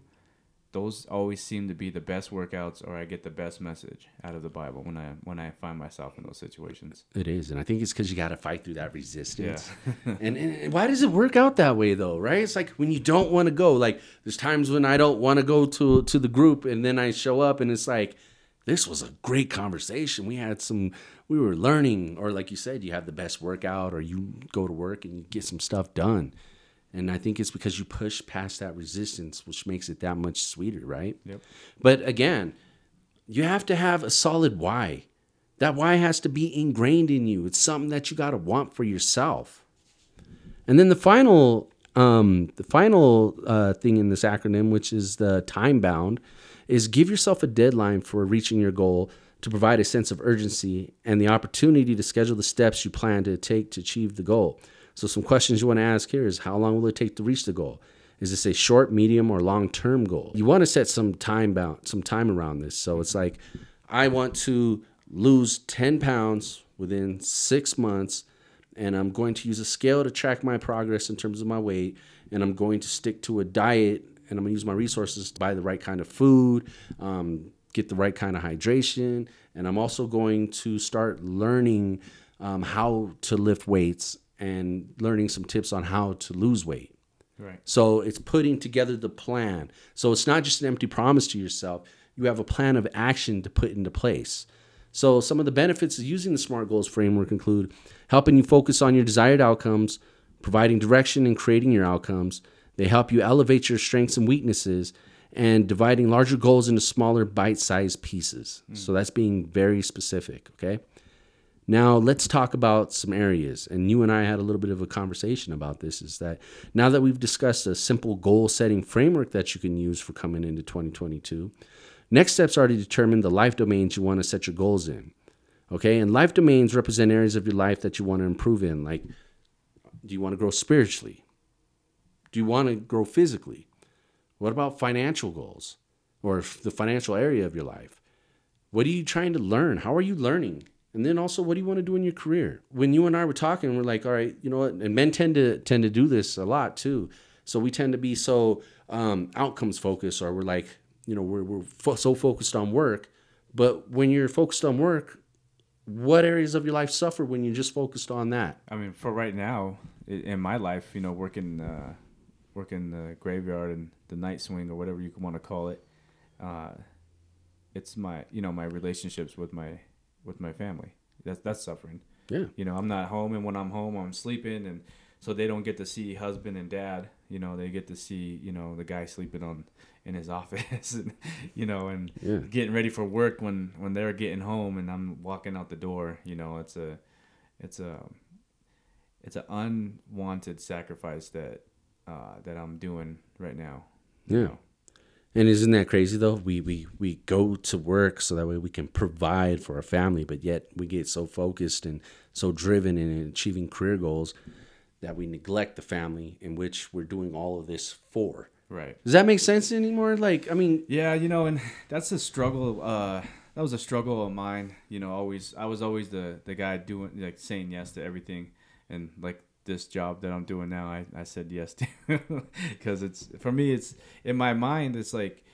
those always seem to be the best workouts or I get the best message out of the Bible when I when I find myself in those situations. It is, and I think it's because you got to fight through that resistance. Yeah. and, and why does it work out that way though? Right? It's like when you don't want to go. Like there's times when I don't want to go to to the group, and then I show up, and it's like, this was a great conversation. We had some, we were learning, or like you said, you have the best workout, or you go to work and you get some stuff done. And I think it's because you push past that resistance, which makes it that much sweeter, right? Yep. But again, you have to have a solid why. That why has to be ingrained in you. It's something that you got to want for yourself. And then the final, um, the final uh, thing in this acronym, which is the time bound, is give yourself a deadline for reaching your goal to provide a sense of urgency and the opportunity to schedule the steps you plan to take to achieve the goal. So, some questions you want to ask here is how long will it take to reach the goal? Is this a short, medium, or long term goal? You want to set some time bound, some time around this. So it's like, I want to lose 10 pounds within six months, and I'm going to use a scale to track my progress in terms of my weight, and I'm going to stick to a diet, and I'm going to use my resources to buy the right kind of food, um, get the right kind of hydration, and I'm also going to start learning um, how to lift weights and learning some tips on how to lose weight. Right. So it's putting together the plan. So it's not just an empty promise to yourself. You have a plan of action to put into place. So some of the benefits of using the SMART goals framework include helping you focus on your desired outcomes, providing direction and creating your outcomes. They help you elevate your strengths and weaknesses and dividing larger goals into smaller bite-sized pieces. Mm. So that's being very specific, okay? Now, let's talk about some areas. And you and I had a little bit of a conversation about this is that now that we've discussed a simple goal setting framework that you can use for coming into 2022, next steps are to determine the life domains you want to set your goals in. Okay, and life domains represent areas of your life that you want to improve in. Like, do you want to grow spiritually? Do you want to grow physically? What about financial goals or the financial area of your life? What are you trying to learn? How are you learning? And then also, what do you want to do in your career? When you and I were talking, we're like, all right, you know what? And men tend to tend to do this a lot too. So we tend to be so um, outcomes focused, or we're like, you know, we're we're fo- so focused on work. But when you're focused on work, what areas of your life suffer when you're just focused on that? I mean, for right now, in my life, you know, working uh, working the graveyard and the night swing or whatever you want to call it, uh, it's my you know my relationships with my with my family. That's that's suffering. Yeah. You know, I'm not home, and when I'm home, I'm sleeping, and so they don't get to see husband and dad. You know, they get to see you know the guy sleeping on in his office, and you know, and yeah. getting ready for work when when they're getting home, and I'm walking out the door. You know, it's a it's a it's an unwanted sacrifice that uh, that I'm doing right now. Yeah. Know? And isn't that crazy though? We we we go to work so that way we can provide for our family, but yet we get so focused and so driven in achieving career goals that we neglect the family in which we're doing all of this for. Right. Does that make sense anymore? Like, I mean, yeah, you know, and that's a struggle. Uh, that was a struggle of mine. You know, always I was always the the guy doing like saying yes to everything, and like this job that I'm doing now, I, I said yes to because it's for me. It's in my mind. It's like,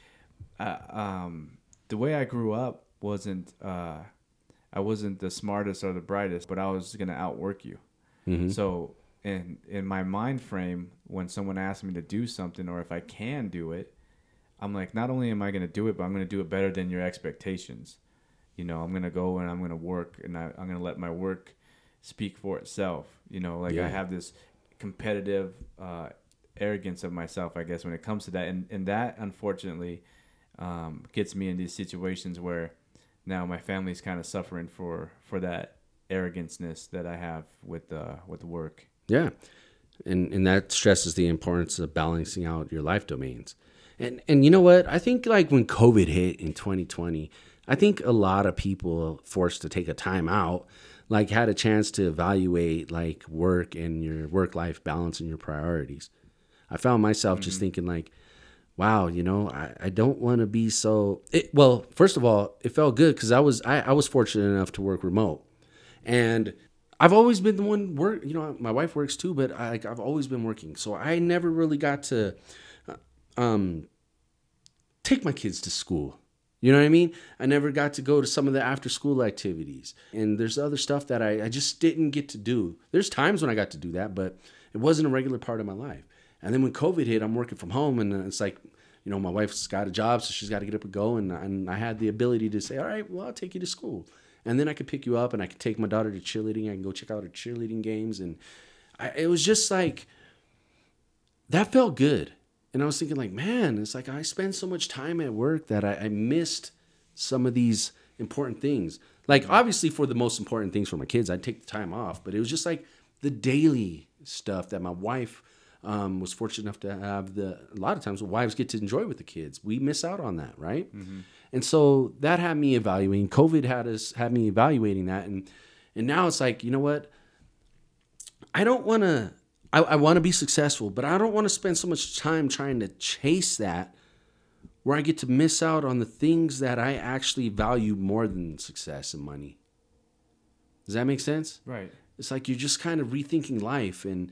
uh, um, the way I grew up wasn't. Uh, I wasn't the smartest or the brightest, but I was gonna outwork you. Mm-hmm. So in in my mind frame, when someone asks me to do something or if I can do it, I'm like, not only am I gonna do it, but I'm gonna do it better than your expectations. You know, I'm gonna go and I'm gonna work, and I, I'm gonna let my work speak for itself. You know, like yeah. I have this competitive uh, arrogance of myself, I guess, when it comes to that, and and that unfortunately um, gets me in these situations where now my family's kind of suffering for for that arroganceness that I have with uh, with work. Yeah, and and that stresses the importance of balancing out your life domains. And and you know what? I think like when COVID hit in 2020, I think a lot of people forced to take a time out like had a chance to evaluate like work and your work life balance and your priorities. I found myself mm-hmm. just thinking like, wow, you know, I, I don't want to be so it, well, first of all, it felt good because I was I, I was fortunate enough to work remote. And I've always been the one work, you know, my wife works too, but I, I've always been working. So I never really got to uh, um, take my kids to school you know what I mean? I never got to go to some of the after school activities. And there's other stuff that I, I just didn't get to do. There's times when I got to do that, but it wasn't a regular part of my life. And then when COVID hit, I'm working from home and it's like, you know, my wife's got a job, so she's got to get up and go. And, and I had the ability to say, all right, well, I'll take you to school. And then I could pick you up and I could take my daughter to cheerleading. I can go check out her cheerleading games. And I, it was just like, that felt good. And I was thinking, like, man, it's like I spend so much time at work that I, I missed some of these important things. Like, obviously, for the most important things for my kids, I'd take the time off. But it was just like the daily stuff that my wife um, was fortunate enough to have the a lot of times wives get to enjoy with the kids. We miss out on that, right? Mm-hmm. And so that had me evaluating. COVID had us had me evaluating that, and and now it's like you know what? I don't want to. I, I want to be successful, but I don't want to spend so much time trying to chase that, where I get to miss out on the things that I actually value more than success and money. Does that make sense? Right. It's like you're just kind of rethinking life and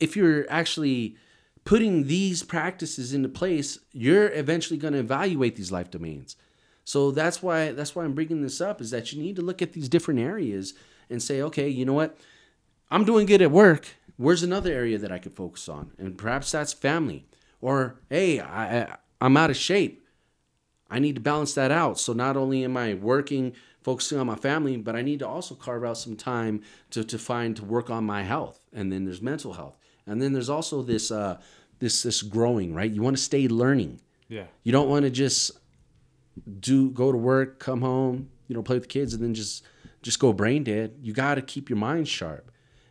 if you're actually putting these practices into place, you're eventually going to evaluate these life domains. So that's why that's why I'm bringing this up is that you need to look at these different areas and say, okay, you know what? I'm doing good at work. Where's another area that I could focus on? And perhaps that's family. Or hey, I I'm out of shape. I need to balance that out. So not only am I working, focusing on my family, but I need to also carve out some time to, to find to work on my health. And then there's mental health. And then there's also this uh, this this growing, right? You want to stay learning. Yeah. You don't want to just do go to work, come home, you know, play with the kids, and then just just go brain dead. You got to keep your mind sharp,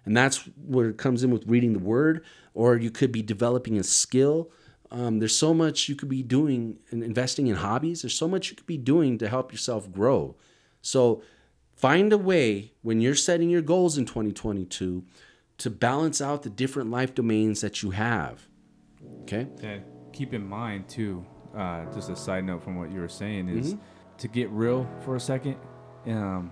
and that's where it comes in with reading the Word, or you could be developing a skill. Um, there's so much you could be doing and investing in hobbies. There's so much you could be doing to help yourself grow. So find a way when you're setting your goals in 2022 to balance out the different life domains that you have. Okay. And keep in mind too, uh, just a side note from what you were saying is mm-hmm. to get real for a second. Um,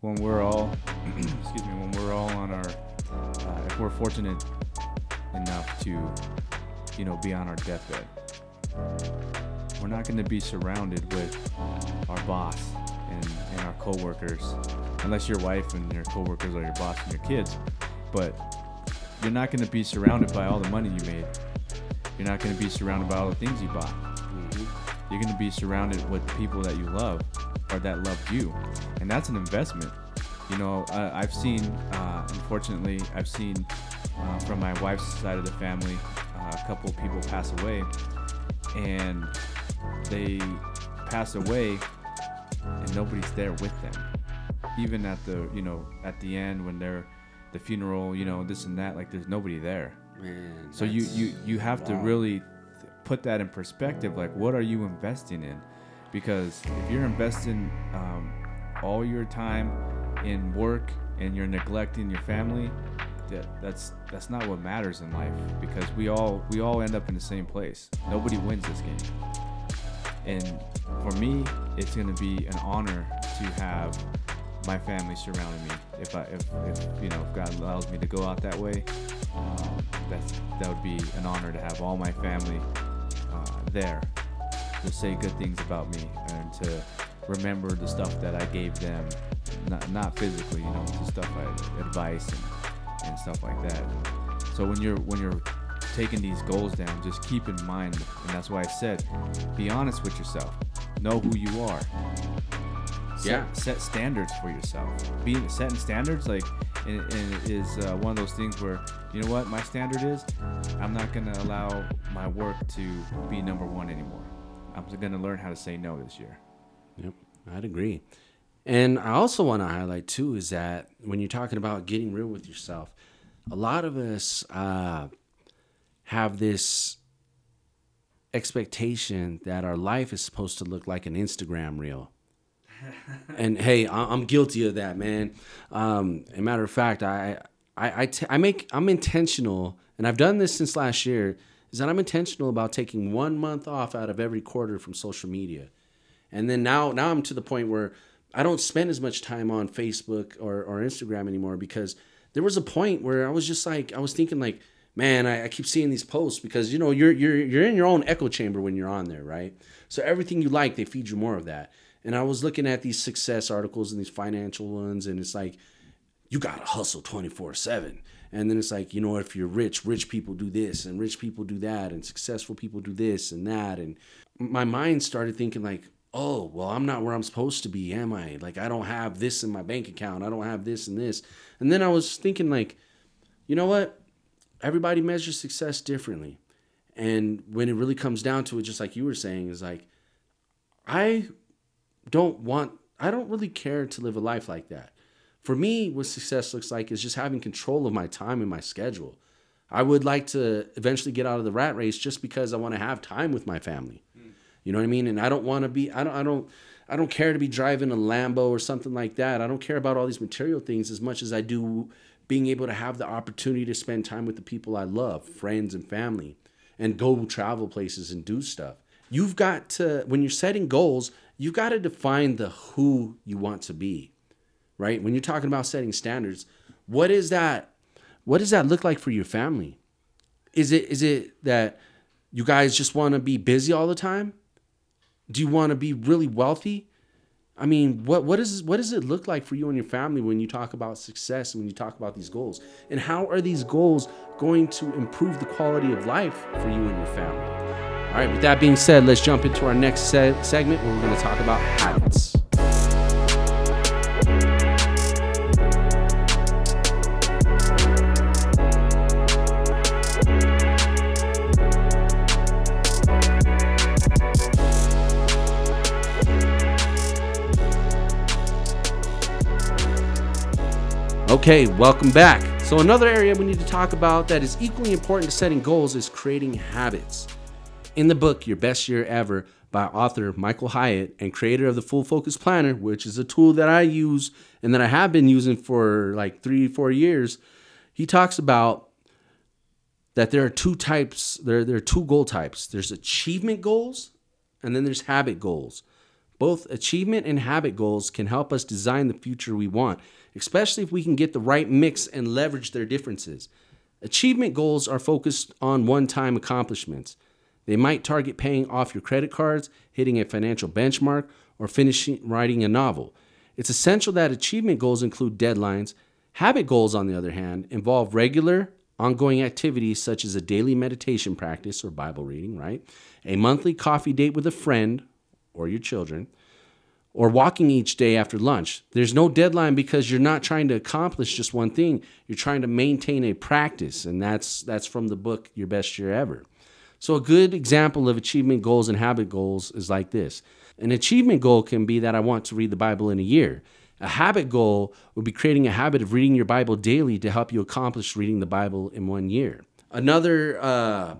when we're all, excuse me, when we're all on our, uh, if we're fortunate enough to, you know, be on our deathbed, we're not going to be surrounded with our boss and, and our coworkers, unless your wife and your coworkers are your boss and your kids but you're not going to be surrounded by all the money you made. You're not going to be surrounded by all the things you bought. You're going to be surrounded with people that you love or that love you, and that's an investment. You know, uh, I've seen, uh, unfortunately, I've seen uh, from my wife's side of the family, uh, a couple people pass away, and they pass away, and nobody's there with them. Even at the, you know, at the end when they're the funeral, you know, this and that. Like there's nobody there. Man, so you you you have wow. to really put that in perspective. Like, what are you investing in? Because if you're investing um, all your time in work and you're neglecting your family, that that's that's not what matters in life. Because we all we all end up in the same place. Nobody wins this game. And for me, it's going to be an honor to have my family surrounding me. If I, if, if you know, if God allows me to go out that way, um, that's that would be an honor to have all my family uh, there to say good things about me and to remember the stuff that I gave them, not not physically, you know, the stuff I advice and, and stuff like that. So when you're when you're taking these goals down, just keep in mind, and that's why I said, be honest with yourself, know who you are, set, yeah. set standards for yourself. Being setting standards like and, and is uh, one of those things where you know what my standard is. I'm not gonna allow my work to be number one anymore. I'm gonna learn how to say no this year. Yep, I'd agree. And I also want to highlight too is that when you're talking about getting real with yourself, a lot of us uh, have this expectation that our life is supposed to look like an Instagram reel and hey, I'm guilty of that, man. Um, a matter of fact, I, I, I, t- I make, I'm intentional, and I've done this since last year. Is that I'm intentional about taking one month off out of every quarter from social media, and then now, now I'm to the point where I don't spend as much time on Facebook or, or Instagram anymore because there was a point where I was just like, I was thinking like, man, I, I keep seeing these posts because you know you're you're you're in your own echo chamber when you're on there, right? So everything you like, they feed you more of that. And I was looking at these success articles and these financial ones, and it's like, you gotta hustle 24 7. And then it's like, you know, if you're rich, rich people do this and rich people do that and successful people do this and that. And my mind started thinking, like, oh, well, I'm not where I'm supposed to be, am I? Like, I don't have this in my bank account. I don't have this and this. And then I was thinking, like, you know what? Everybody measures success differently. And when it really comes down to it, just like you were saying, is like, I don't want, I don't really care to live a life like that. For me, what success looks like is just having control of my time and my schedule. I would like to eventually get out of the rat race just because I want to have time with my family. Mm. You know what I mean? And I don't want to be I don't I don't I don't care to be driving a Lambo or something like that. I don't care about all these material things as much as I do being able to have the opportunity to spend time with the people I love, friends and family, and go travel places and do stuff. You've got to when you're setting goals, you've got to define the who you want to be. Right? When you're talking about setting standards, what is that what does that look like for your family? Is it is it that you guys just want to be busy all the time? Do you want to be really wealthy? I mean, what what is what does it look like for you and your family when you talk about success and when you talk about these goals? And how are these goals going to improve the quality of life for you and your family? All right, with that being said, let's jump into our next se- segment where we're going to talk about habits. Okay, welcome back. So, another area we need to talk about that is equally important to setting goals is creating habits. In the book, Your Best Year Ever, by author Michael Hyatt and creator of the Full Focus Planner, which is a tool that I use and that I have been using for like three, four years, he talks about that there are two types, there, there are two goal types there's achievement goals and then there's habit goals. Both achievement and habit goals can help us design the future we want especially if we can get the right mix and leverage their differences. Achievement goals are focused on one time accomplishments. They might target paying off your credit cards, hitting a financial benchmark, or finishing writing a novel. It's essential that achievement goals include deadlines. Habit goals, on the other hand, involve regular, ongoing activities such as a daily meditation practice or Bible reading, right? A monthly coffee date with a friend or your children, or walking each day after lunch. There's no deadline because you're not trying to accomplish just one thing. You're trying to maintain a practice, and that's that's from the book Your Best Year Ever. So a good example of achievement goals and habit goals is like this. An achievement goal can be that I want to read the Bible in a year. A habit goal would be creating a habit of reading your Bible daily to help you accomplish reading the Bible in one year. Another uh,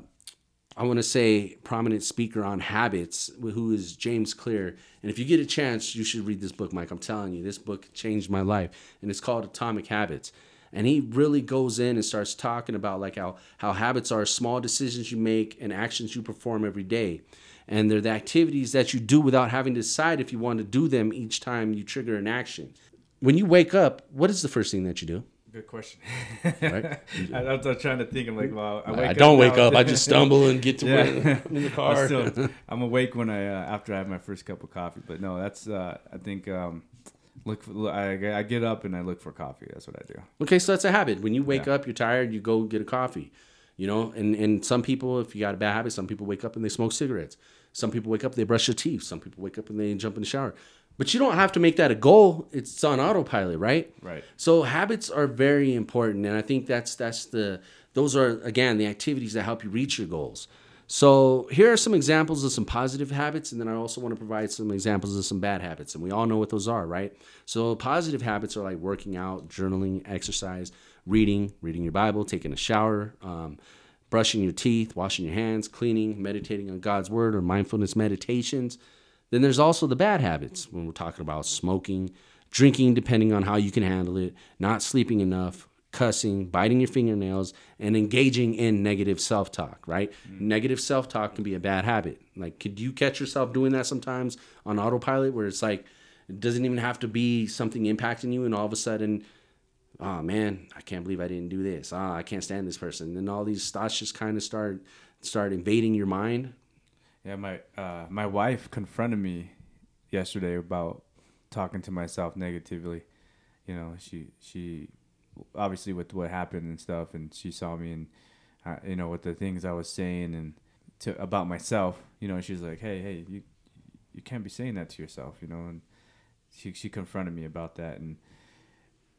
I want to say prominent speaker on habits, who is James Clear. And if you get a chance, you should read this book, Mike. I'm telling you, this book changed my life, and it's called Atomic Habits. And he really goes in and starts talking about like how how habits are small decisions you make and actions you perform every day. And they're the activities that you do without having to decide if you want to do them each time you trigger an action. When you wake up, what is the first thing that you do? Good question. right? I, was trying to think. I'm like, well, I, I don't wake up. I just stumble and get to yeah. where I'm in the car. Still, I'm awake when I uh, after I have my first cup of coffee. But no, that's uh, I think um, look. For, I, I get up and I look for coffee. That's what I do. Okay, so that's a habit. When you wake yeah. up, you're tired. You go get a coffee. You know, and and some people, if you got a bad habit, some people wake up and they smoke cigarettes. Some people wake up, they brush their teeth. Some people wake up and they jump in the shower. But you don't have to make that a goal. It's on autopilot, right? Right. So habits are very important, and I think that's that's the those are again the activities that help you reach your goals. So here are some examples of some positive habits, and then I also want to provide some examples of some bad habits, and we all know what those are, right? So positive habits are like working out, journaling, exercise, reading, reading your Bible, taking a shower. Um, brushing your teeth, washing your hands, cleaning, meditating on God's word or mindfulness meditations, then there's also the bad habits when we're talking about smoking, drinking, depending on how you can handle it, not sleeping enough, cussing, biting your fingernails, and engaging in negative self talk, right? Mm. Negative self talk can be a bad habit. Like, could you catch yourself doing that sometimes on autopilot where it's like, it doesn't even have to be something impacting you, and all of a sudden, oh man, I can't believe I didn't do this. Ah, oh, I can't stand this person. And all these thoughts just kind of start start invading your mind yeah, my uh, my wife confronted me yesterday about talking to myself negatively. You know, she she obviously with what happened and stuff, and she saw me and uh, you know with the things I was saying and to about myself, you know, she's like, hey, hey, you you can't be saying that to yourself, you know, and she she confronted me about that and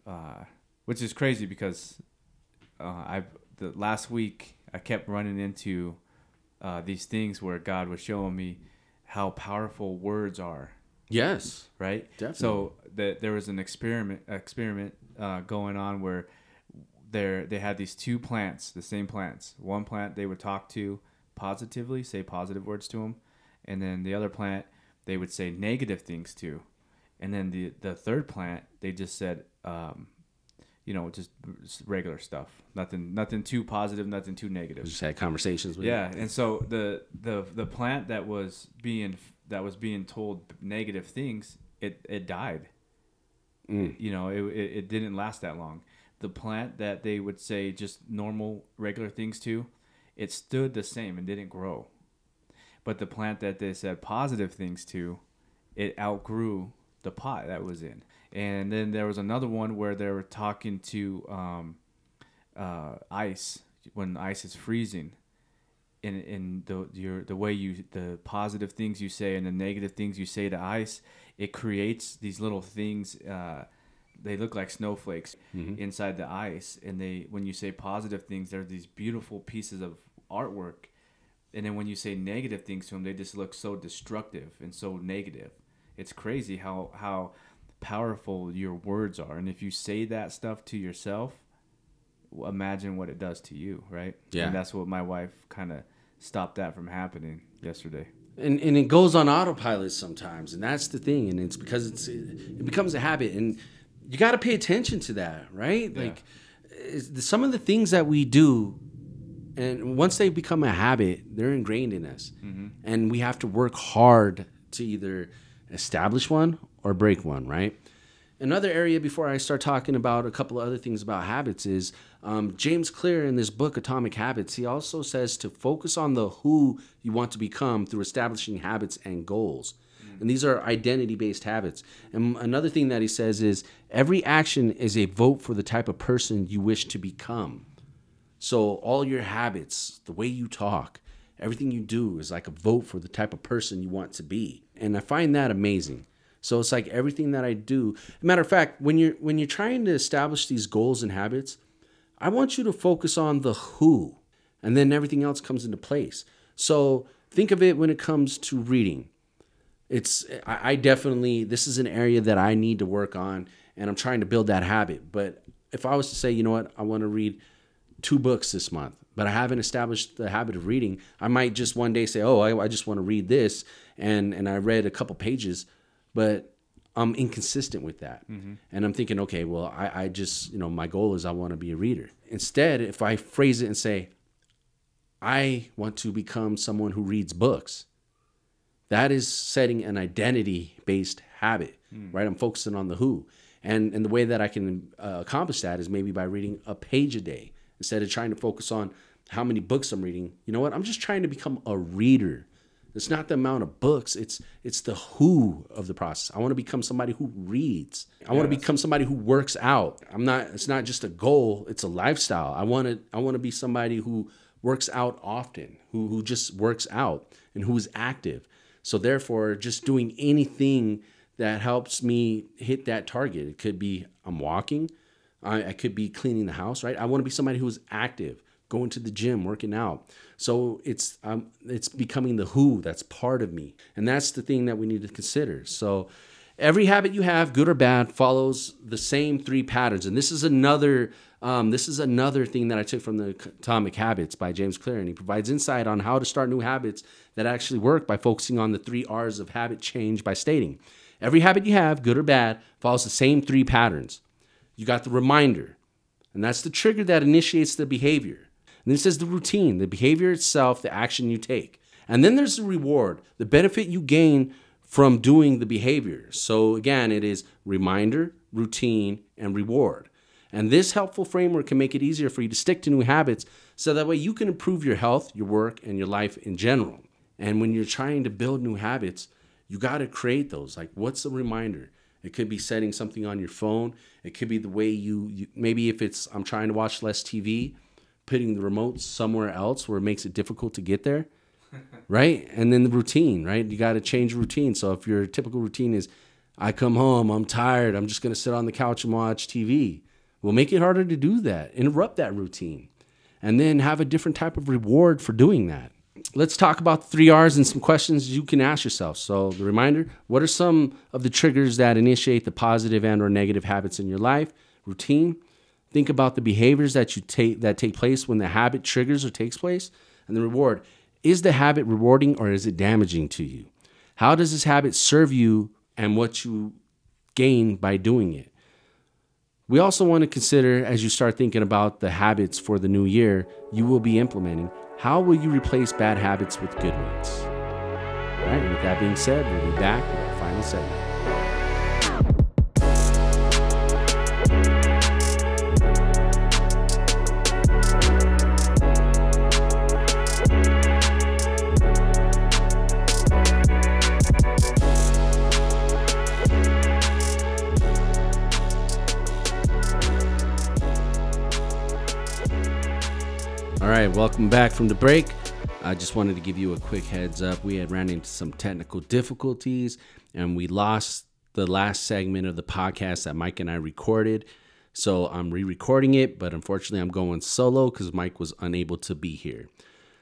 uh, which is crazy because uh, I the last week I kept running into uh, these things where God was showing me how powerful words are. Yes. Right. Definitely. So that there was an experiment experiment uh, going on where there they had these two plants, the same plants. One plant they would talk to positively, say positive words to them, and then the other plant they would say negative things to, and then the the third plant they just said um, you know, just regular stuff. Nothing, nothing too positive, nothing too negative. Just had conversations with. Yeah, and so the the the plant that was being that was being told negative things, it it died. Mm. You know, it, it it didn't last that long. The plant that they would say just normal, regular things to, it stood the same and didn't grow. But the plant that they said positive things to, it outgrew the pot that was in and then there was another one where they were talking to um, uh, ice when ice is freezing in in the your the way you the positive things you say and the negative things you say to ice it creates these little things uh, they look like snowflakes mm-hmm. inside the ice and they when you say positive things they're these beautiful pieces of artwork and then when you say negative things to them they just look so destructive and so negative it's crazy how how powerful your words are. And if you say that stuff to yourself, imagine what it does to you, right? Yeah. And that's what my wife kind of stopped that from happening yesterday. And, and it goes on autopilot sometimes, and that's the thing. And it's because it's it becomes a habit, and you got to pay attention to that, right? Yeah. Like some of the things that we do, and once they become a habit, they're ingrained in us, mm-hmm. and we have to work hard to either establish one or break one, right? Another area before I start talking about a couple of other things about habits is um, James Clear in this book, Atomic Habits, he also says to focus on the who you want to become through establishing habits and goals. And these are identity based habits. And another thing that he says is every action is a vote for the type of person you wish to become. So all your habits, the way you talk, everything you do is like a vote for the type of person you want to be. And I find that amazing. So it's like everything that I do. Matter of fact, when you're when you're trying to establish these goals and habits, I want you to focus on the who, and then everything else comes into place. So think of it when it comes to reading. It's I, I definitely this is an area that I need to work on, and I'm trying to build that habit. But if I was to say, you know what, I want to read two books this month, but I haven't established the habit of reading, I might just one day say, oh, I, I just want to read this, and and I read a couple pages but I'm inconsistent with that. Mm-hmm. And I'm thinking, okay, well, I, I just, you know, my goal is I want to be a reader. Instead, if I phrase it and say, I want to become someone who reads books, that is setting an identity based habit, mm. right? I'm focusing on the who. And, and the way that I can uh, accomplish that is maybe by reading a page a day instead of trying to focus on how many books I'm reading. You know what? I'm just trying to become a reader it's not the amount of books. It's it's the who of the process. I want to become somebody who reads. I yes. want to become somebody who works out. I'm not. It's not just a goal. It's a lifestyle. I want to. I want to be somebody who works out often. Who who just works out and who is active. So therefore, just doing anything that helps me hit that target. It could be I'm walking. I, I could be cleaning the house. Right. I want to be somebody who is active going to the gym, working out. So it's um, it's becoming the who that's part of me, and that's the thing that we need to consider. So every habit you have, good or bad, follows the same three patterns, and this is another. Um, this is another thing that I took from the Atomic Habits by James Clear, and he provides insight on how to start new habits that actually work by focusing on the three R's of habit change by stating every habit you have, good or bad, follows the same three patterns. You got the reminder, and that's the trigger that initiates the behavior. And this is the routine, the behavior itself, the action you take. And then there's the reward, the benefit you gain from doing the behavior. So again, it is reminder, routine, and reward. And this helpful framework can make it easier for you to stick to new habits so that way you can improve your health, your work, and your life in general. And when you're trying to build new habits, you got to create those. Like, what's the reminder? It could be setting something on your phone. It could be the way you, you maybe if it's I'm trying to watch less TV, putting the remote somewhere else where it makes it difficult to get there. right? And then the routine, right? You got to change routine. So if your typical routine is I come home, I'm tired, I'm just going to sit on the couch and watch TV. Well, make it harder to do that. Interrupt that routine. And then have a different type of reward for doing that. Let's talk about the three R's and some questions you can ask yourself. So, the reminder what are some of the triggers that initiate the positive and or negative habits in your life? Routine. Think about the behaviors that you take that take place when the habit triggers or takes place. And the reward. Is the habit rewarding or is it damaging to you? How does this habit serve you and what you gain by doing it? We also want to consider as you start thinking about the habits for the new year you will be implementing, how will you replace bad habits with good ones? All right, with that being said, we'll be back with our final segment. Right, welcome back from the break. I just wanted to give you a quick heads up. We had ran into some technical difficulties and we lost the last segment of the podcast that Mike and I recorded. So I'm re recording it, but unfortunately, I'm going solo because Mike was unable to be here.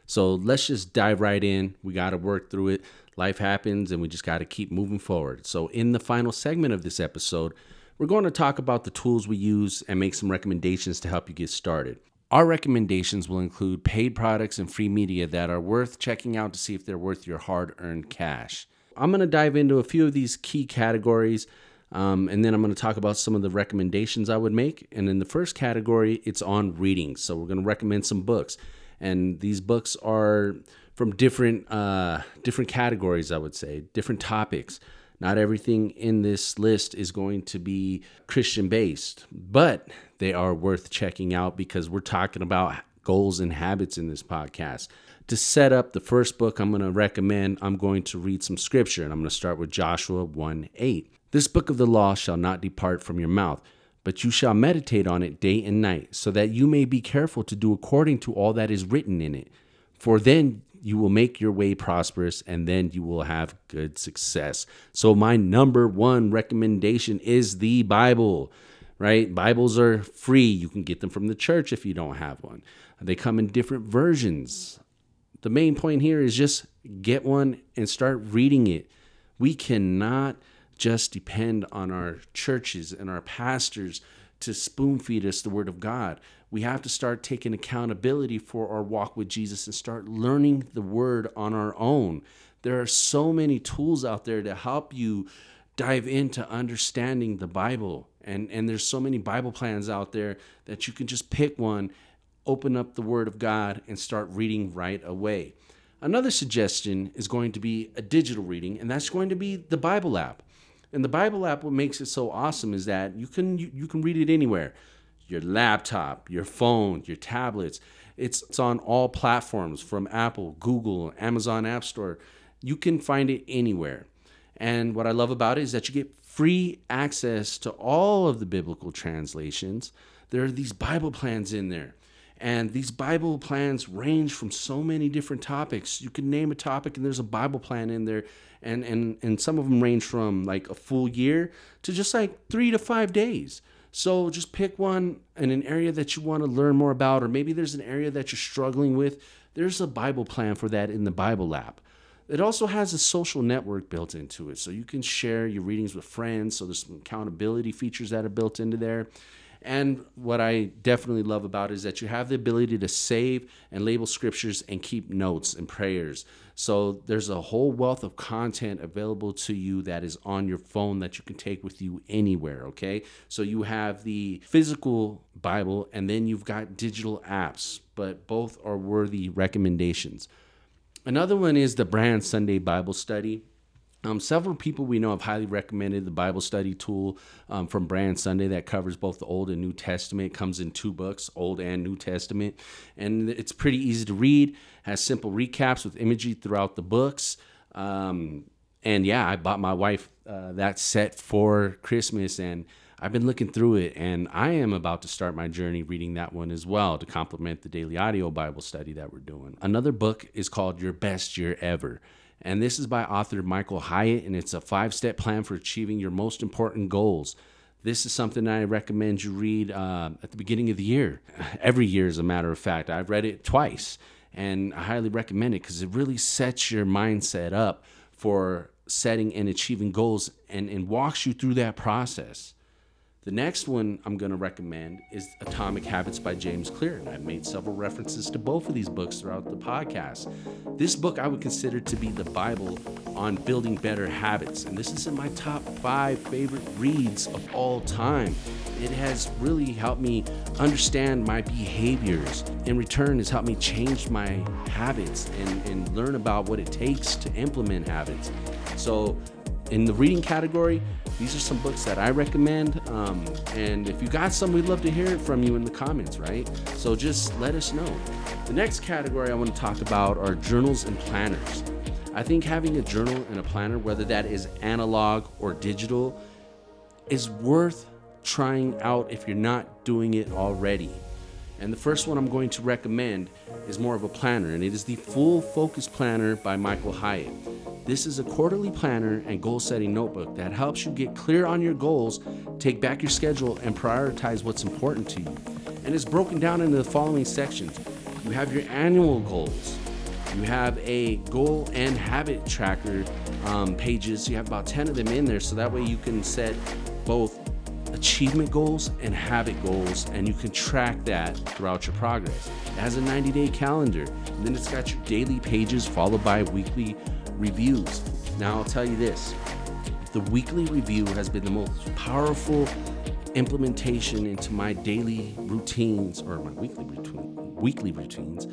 So let's just dive right in. We got to work through it. Life happens and we just got to keep moving forward. So, in the final segment of this episode, we're going to talk about the tools we use and make some recommendations to help you get started. Our recommendations will include paid products and free media that are worth checking out to see if they're worth your hard earned cash. I'm going to dive into a few of these key categories. Um, and then I'm going to talk about some of the recommendations I would make. And in the first category, it's on reading. So we're going to recommend some books, and these books are from different uh, different categories. I would say different topics. Not everything in this list is going to be Christian based, but they are worth checking out because we're talking about goals and habits in this podcast. To set up the first book I'm going to recommend, I'm going to read some scripture, and I'm going to start with Joshua 1 8. This book of the law shall not depart from your mouth, but you shall meditate on it day and night, so that you may be careful to do according to all that is written in it. For then you will make your way prosperous and then you will have good success. So, my number one recommendation is the Bible, right? Bibles are free. You can get them from the church if you don't have one, they come in different versions. The main point here is just get one and start reading it. We cannot just depend on our churches and our pastors to spoon feed us the word of God we have to start taking accountability for our walk with Jesus and start learning the word on our own. There are so many tools out there to help you dive into understanding the Bible. And, and there's so many Bible plans out there that you can just pick one, open up the Word of God, and start reading right away. Another suggestion is going to be a digital reading, and that's going to be the Bible app. And the Bible app, what makes it so awesome is that you can you, you can read it anywhere your laptop, your phone, your tablets. It's, it's on all platforms from Apple, Google, Amazon App Store. You can find it anywhere. And what I love about it is that you get free access to all of the biblical translations. There are these Bible plans in there. And these Bible plans range from so many different topics. You can name a topic and there's a Bible plan in there. And, and, and some of them range from like a full year to just like three to five days. So just pick one in an area that you want to learn more about, or maybe there's an area that you're struggling with. There's a Bible plan for that in the Bible app. It also has a social network built into it, so you can share your readings with friends. So there's some accountability features that are built into there. And what I definitely love about it is that you have the ability to save and label scriptures and keep notes and prayers. So there's a whole wealth of content available to you that is on your phone that you can take with you anywhere, okay? So you have the physical Bible and then you've got digital apps, but both are worthy recommendations. Another one is the Brand Sunday Bible Study. Um, several people we know have highly recommended the Bible study tool um, from Brand Sunday that covers both the Old and New Testament. It comes in two books, Old and New Testament, and it's pretty easy to read. Has simple recaps with imagery throughout the books. Um, and yeah, I bought my wife uh, that set for Christmas, and I've been looking through it, and I am about to start my journey reading that one as well to complement the daily audio Bible study that we're doing. Another book is called Your Best Year Ever. And this is by author Michael Hyatt, and it's a five step plan for achieving your most important goals. This is something I recommend you read uh, at the beginning of the year. Every year, as a matter of fact. I've read it twice, and I highly recommend it because it really sets your mindset up for setting and achieving goals and, and walks you through that process. The next one I'm going to recommend is Atomic Habits by James Clear. And I've made several references to both of these books throughout the podcast. This book I would consider to be the Bible on building better habits. And this is in my top five favorite reads of all time. It has really helped me understand my behaviors. In return, has helped me change my habits and, and learn about what it takes to implement habits. So in the reading category, these are some books that I recommend. Um, and if you got some, we'd love to hear it from you in the comments, right? So just let us know. The next category I want to talk about are journals and planners. I think having a journal and a planner, whether that is analog or digital, is worth trying out if you're not doing it already. And the first one I'm going to recommend is more of a planner, and it is the Full Focus Planner by Michael Hyatt. This is a quarterly planner and goal setting notebook that helps you get clear on your goals, take back your schedule, and prioritize what's important to you. And it's broken down into the following sections you have your annual goals, you have a goal and habit tracker um, pages. You have about 10 of them in there, so that way you can set both achievement goals and habit goals, and you can track that throughout your progress. It has a 90 day calendar, and then it's got your daily pages followed by weekly reviews. Now, I'll tell you this the weekly review has been the most powerful implementation into my daily routines or my weekly routine, weekly routines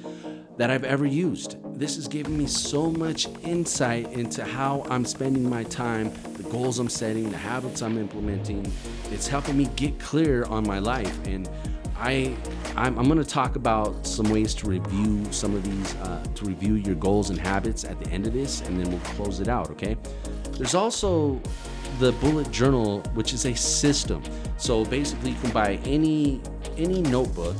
that I've ever used. This has given me so much insight into how I'm spending my time, the goals I'm setting, the habits I'm implementing. It's helping me get clear on my life and I I'm, I'm going to talk about some ways to review some of these uh, to review your goals and habits at the end of this, and then we'll close it out. Okay. There's also the bullet journal, which is a system. So basically, you can buy any any notebook,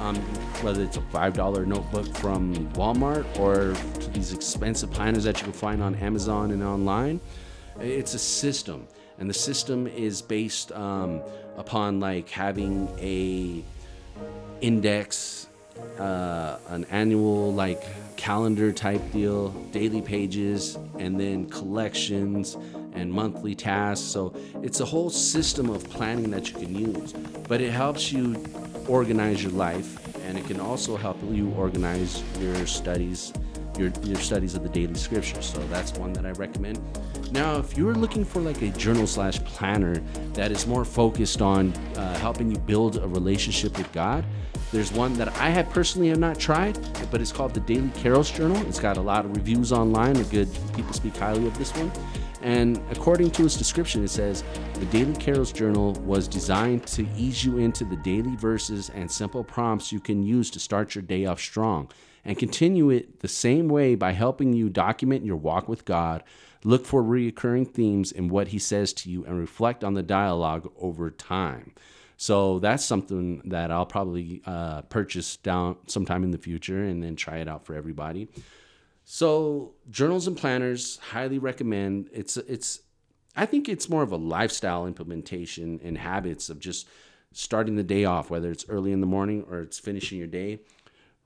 um, whether it's a five dollar notebook from Walmart or to these expensive planners that you can find on Amazon and online. It's a system, and the system is based um, upon like having a index, uh, an annual like calendar type deal, daily pages, and then collections and monthly tasks. So it's a whole system of planning that you can use, but it helps you organize your life and it can also help you organize your studies your, your studies of the daily scriptures so that's one that i recommend now if you're looking for like a journal slash planner that is more focused on uh, helping you build a relationship with god there's one that I have personally have not tried, but it's called the Daily Carols Journal. It's got a lot of reviews online. The good people speak highly of this one. And according to its description, it says the Daily Carols Journal was designed to ease you into the daily verses and simple prompts you can use to start your day off strong and continue it the same way by helping you document your walk with God, look for recurring themes in what He says to you, and reflect on the dialogue over time. So that's something that I'll probably uh, purchase down sometime in the future and then try it out for everybody. So journals and planners highly recommend. It's it's I think it's more of a lifestyle implementation and habits of just starting the day off, whether it's early in the morning or it's finishing your day,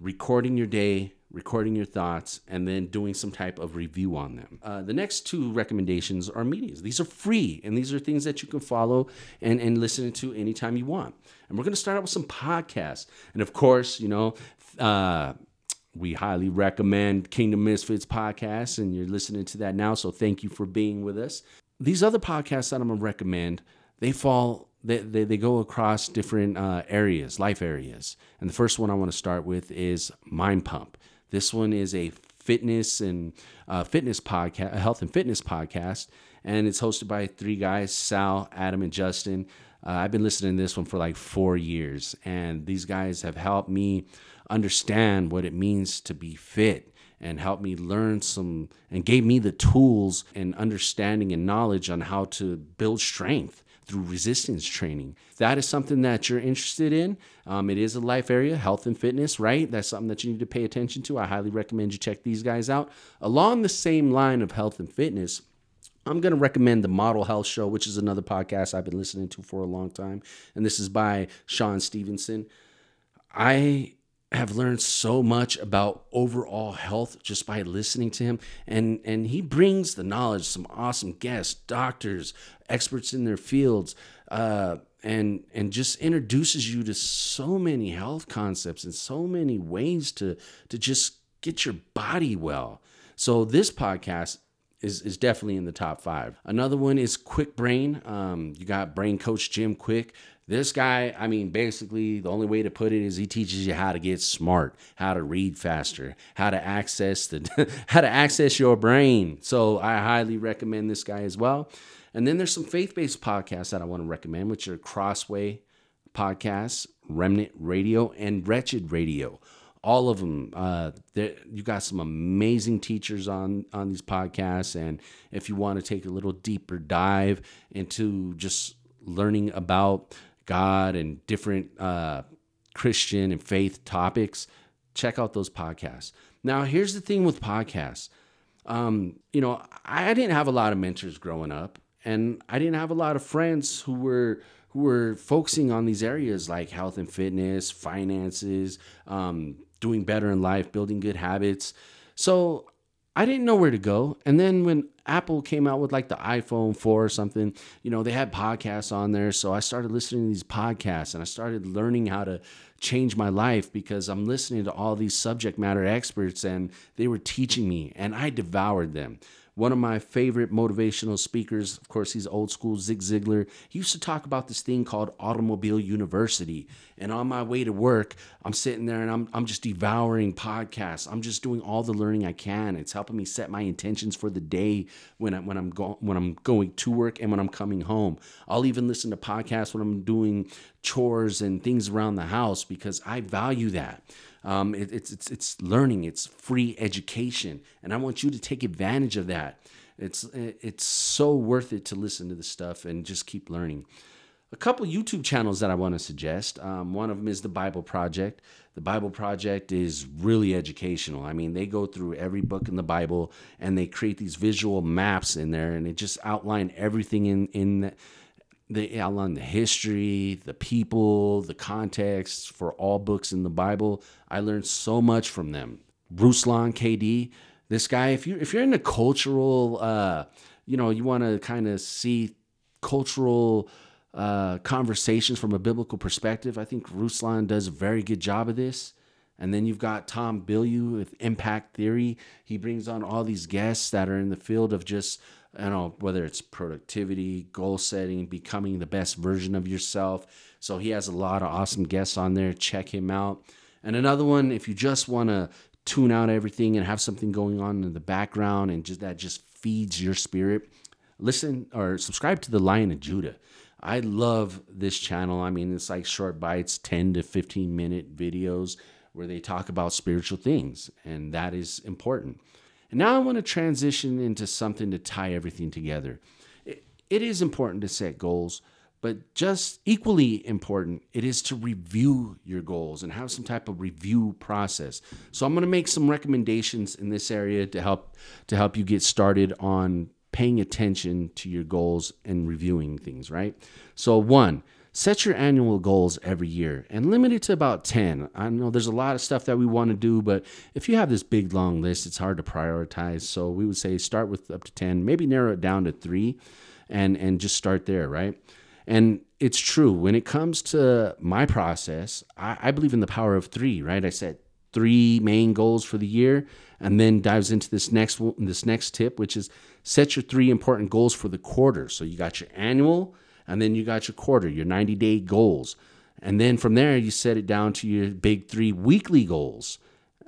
recording your day, recording your thoughts, and then doing some type of review on them. Uh, the next two recommendations are medias. These are free, and these are things that you can follow and, and listen to anytime you want. And we're going to start out with some podcasts. And of course, you know, uh, we highly recommend Kingdom Misfits podcast, and you're listening to that now. So thank you for being with us. These other podcasts that I'm going to recommend, they fall they, they, they go across different uh, areas, life areas. And the first one I want to start with is Mind Pump. This one is a fitness and uh, fitness podcast, a health and fitness podcast, and it's hosted by three guys: Sal, Adam, and Justin. Uh, I've been listening to this one for like four years, and these guys have helped me understand what it means to be fit and helped me learn some and gave me the tools and understanding and knowledge on how to build strength through resistance training. If that is something that you're interested in, um, it is a life area, health and fitness, right? That's something that you need to pay attention to. I highly recommend you check these guys out. Along the same line of health and fitness, I'm going to recommend the Model Health Show, which is another podcast I've been listening to for a long time. And this is by Shawn Stevenson. I have learned so much about overall health just by listening to him and and he brings the knowledge some awesome guests doctors experts in their fields uh, and and just introduces you to so many health concepts and so many ways to to just get your body well so this podcast is, is definitely in the top five. Another one is Kwik Brain. Um, you got brain coach Jim Kwik. This guy, I mean, basically, the only way to put it is he teaches you how to get smart, how to read faster, how to access the how to access your brain. So I highly recommend this guy as well. And then there's some faith-based podcasts that I want to recommend, which are Crossway podcasts, Remnant Radio, and Wretched Radio. All of them. Uh, you got some amazing teachers on on these podcasts, and if you want to take a little deeper dive into just learning about God and different uh, Christian and faith topics, check out those podcasts. Now, here's the thing with podcasts. Um, you know, I didn't have a lot of mentors growing up, and I didn't have a lot of friends who were who were focusing on these areas like health and fitness, finances, um, doing better in life, building good habits. So I didn't know where to go. And then when Apple came out with like the iPhone 4 or something, you know, they had podcasts on there. So I started listening to these podcasts and I started learning how to change my life because I'm listening to all these subject matter experts and they were teaching me and I devoured them. One of my favorite motivational speakers, of course, he's old school, Zig Ziglar. He used to talk about this thing called Automobile University. And on my way to work, I'm sitting there and I'm, I'm just devouring podcasts. I'm just doing all the learning I can. It's helping me set my intentions for the day when, I, when, I'm, go, when I'm going to work and when I'm coming home. I'll even listen to podcasts when I'm doing chores and things around the house because I value that. Um, it, it's it's it's learning. It's free education, and I want you to take advantage of that. It's it's so worth it to listen to the stuff and just keep learning. A couple YouTube channels that I want to suggest. Um, one of them is the Bible Project. The Bible Project is really educational. I mean, they go through every book in the Bible and they create these visual maps in there, and it just outline everything in in they outline the history, the people, the context for all books in the Bible. I learned so much from them. Ruslan KD, this guy, if you if you're in a cultural, uh, you know, you want to kind of see cultural uh, conversations from a biblical perspective, I think Ruslan does a very good job of this. And then you've got Tom Bilyeu with Impact Theory. He brings on all these guests that are in the field of just Don't know whether it's productivity, goal setting, becoming the best version of yourself. So he has a lot of awesome guests on there. Check him out. And another one, if you just want to tune out everything and have something going on in the background and just that just feeds your spirit, listen or subscribe to the Lion of Judah. I love this channel. I mean, it's like short bites, 10 to 15 minute videos where they talk about spiritual things, and that is important. And now I want to transition into something to tie everything together. It, it is important to set goals, but just equally important, it is to review your goals and have some type of review process. So I'm going to make some recommendations in this area to help to help you get started on paying attention to your goals and reviewing things, right? So one, set your annual goals every year and limit it to about 10. I know there's a lot of stuff that we want to do, but if you have this big long list, it's hard to prioritize. So we would say start with up to 10, maybe narrow it down to 3 and and just start there, right? And it's true when it comes to my process, I, I believe in the power of 3, right? I set three main goals for the year and then dives into this next this next tip which is set your three important goals for the quarter. So you got your annual, and then you got your quarter, your 90 day goals. And then from there, you set it down to your big three weekly goals.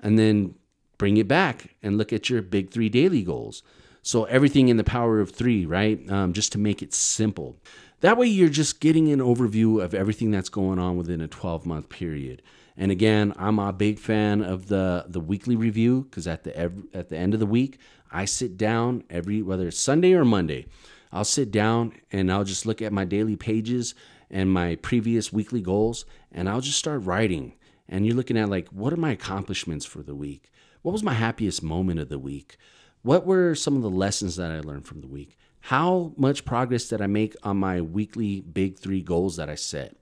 And then bring it back and look at your big three daily goals. So everything in the power of three, right? Um, just to make it simple. That way, you're just getting an overview of everything that's going on within a 12 month period. And again, I'm a big fan of the the weekly review because at the at the end of the week, I sit down every whether it's Sunday or Monday, I'll sit down and I'll just look at my daily pages and my previous weekly goals, and I'll just start writing. And you're looking at like, what are my accomplishments for the week? What was my happiest moment of the week? What were some of the lessons that I learned from the week? How much progress did I make on my weekly big three goals that I set?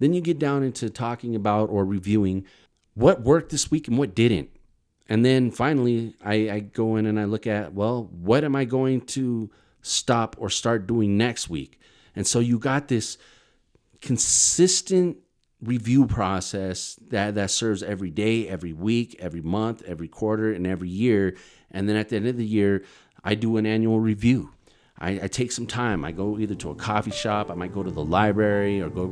Then you get down into talking about or reviewing what worked this week and what didn't. And then finally, I, I, go in and I look at, well, what am I going to stop or start doing next week? And so you got this consistent review process that, that serves every day, every week, every month, every quarter, and every year. And then at the end of the year, I do an annual review. I, I, take some time. I go either to a coffee shop, I might go to the library, or go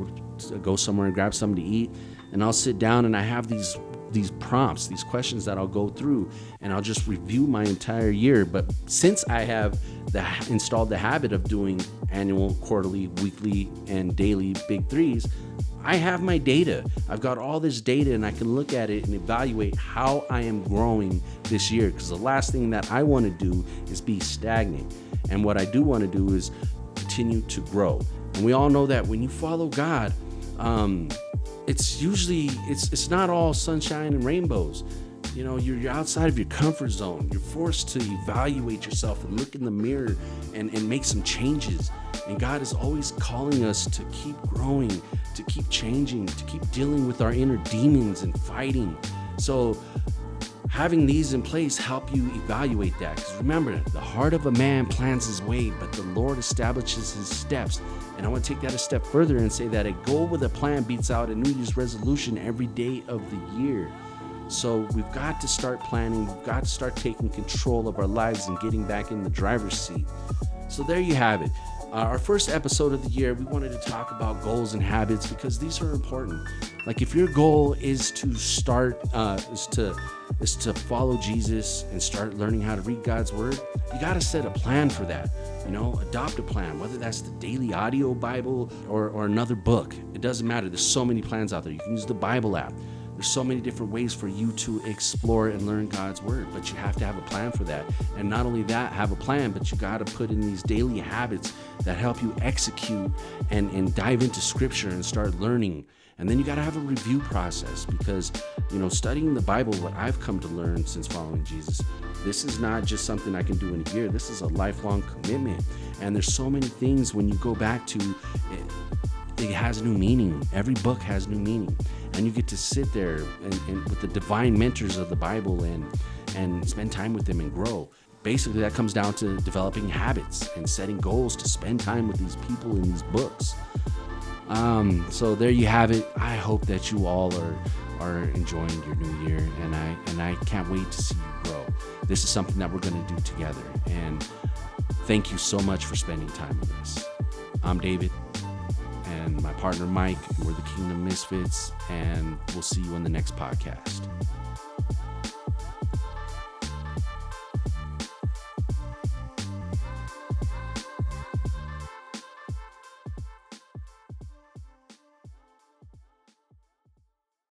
go somewhere and grab something to eat, and I'll sit down and I have these these prompts, these questions that I'll go through, and I'll just review my entire year. But since I have the, installed the habit of doing annual, quarterly, weekly, and daily big threes, I have my data. I've got all this data and I can look at it and evaluate how I am growing this year. Because the last thing that I want to do is be stagnant. And what I do want to do is continue to grow. And we all know that when you follow God, um, it's usually it's it's not all sunshine and rainbows. You know, you're, you're outside of your comfort zone. You're forced to evaluate yourself and look in the mirror and, and make some changes. And God is always calling us to keep growing, to keep changing, to keep dealing with our inner demons and fighting. So having these in place help you evaluate that because remember the heart of a man plans his way but the lord establishes his steps. And i want to take that a step further and say that a goal with a plan beats out a new year's resolution every day of the year. So we've got to start planning we've got to start taking control of our lives and getting back in the driver's seat. So there you have it uh, our first episode of the year, we wanted to talk about goals and habits because these are important. Like if your goal is to start, uh, is to is to follow Jesus and start learning how to read God's word, you got to set a plan for that. You know, adopt a plan, whether that's the daily audio Bible or, or another book. It doesn't matter. There's so many plans out there. You can use the Bible app. There's so many different ways for you to explore and learn God's word, but you have to have a plan for that. And not only that, have a plan, but you got to put in these daily habits that help you execute and, and dive into scripture and start learning. And then you got to have a review process because, you know, studying the Bible, what I've come to learn since following Jesus, this is not just something I can do in a year. This is a lifelong commitment. And there's so many things when you go back to it, it has new meaning. Every book has new meaning and you get to sit there and, and with the divine mentors of the Bible and and spend time with them and grow. Basically, that comes down to developing habits and setting goals to spend time with these people in these books. Um, so there you have it. I hope that you all are are enjoying your new year, and I and I can't wait to see you grow. This is something that we're going to do together, and thank you so much for spending time with us. I'm David and my partner Mike. We're the Kingdom Misfits, and we'll see you on the next podcast.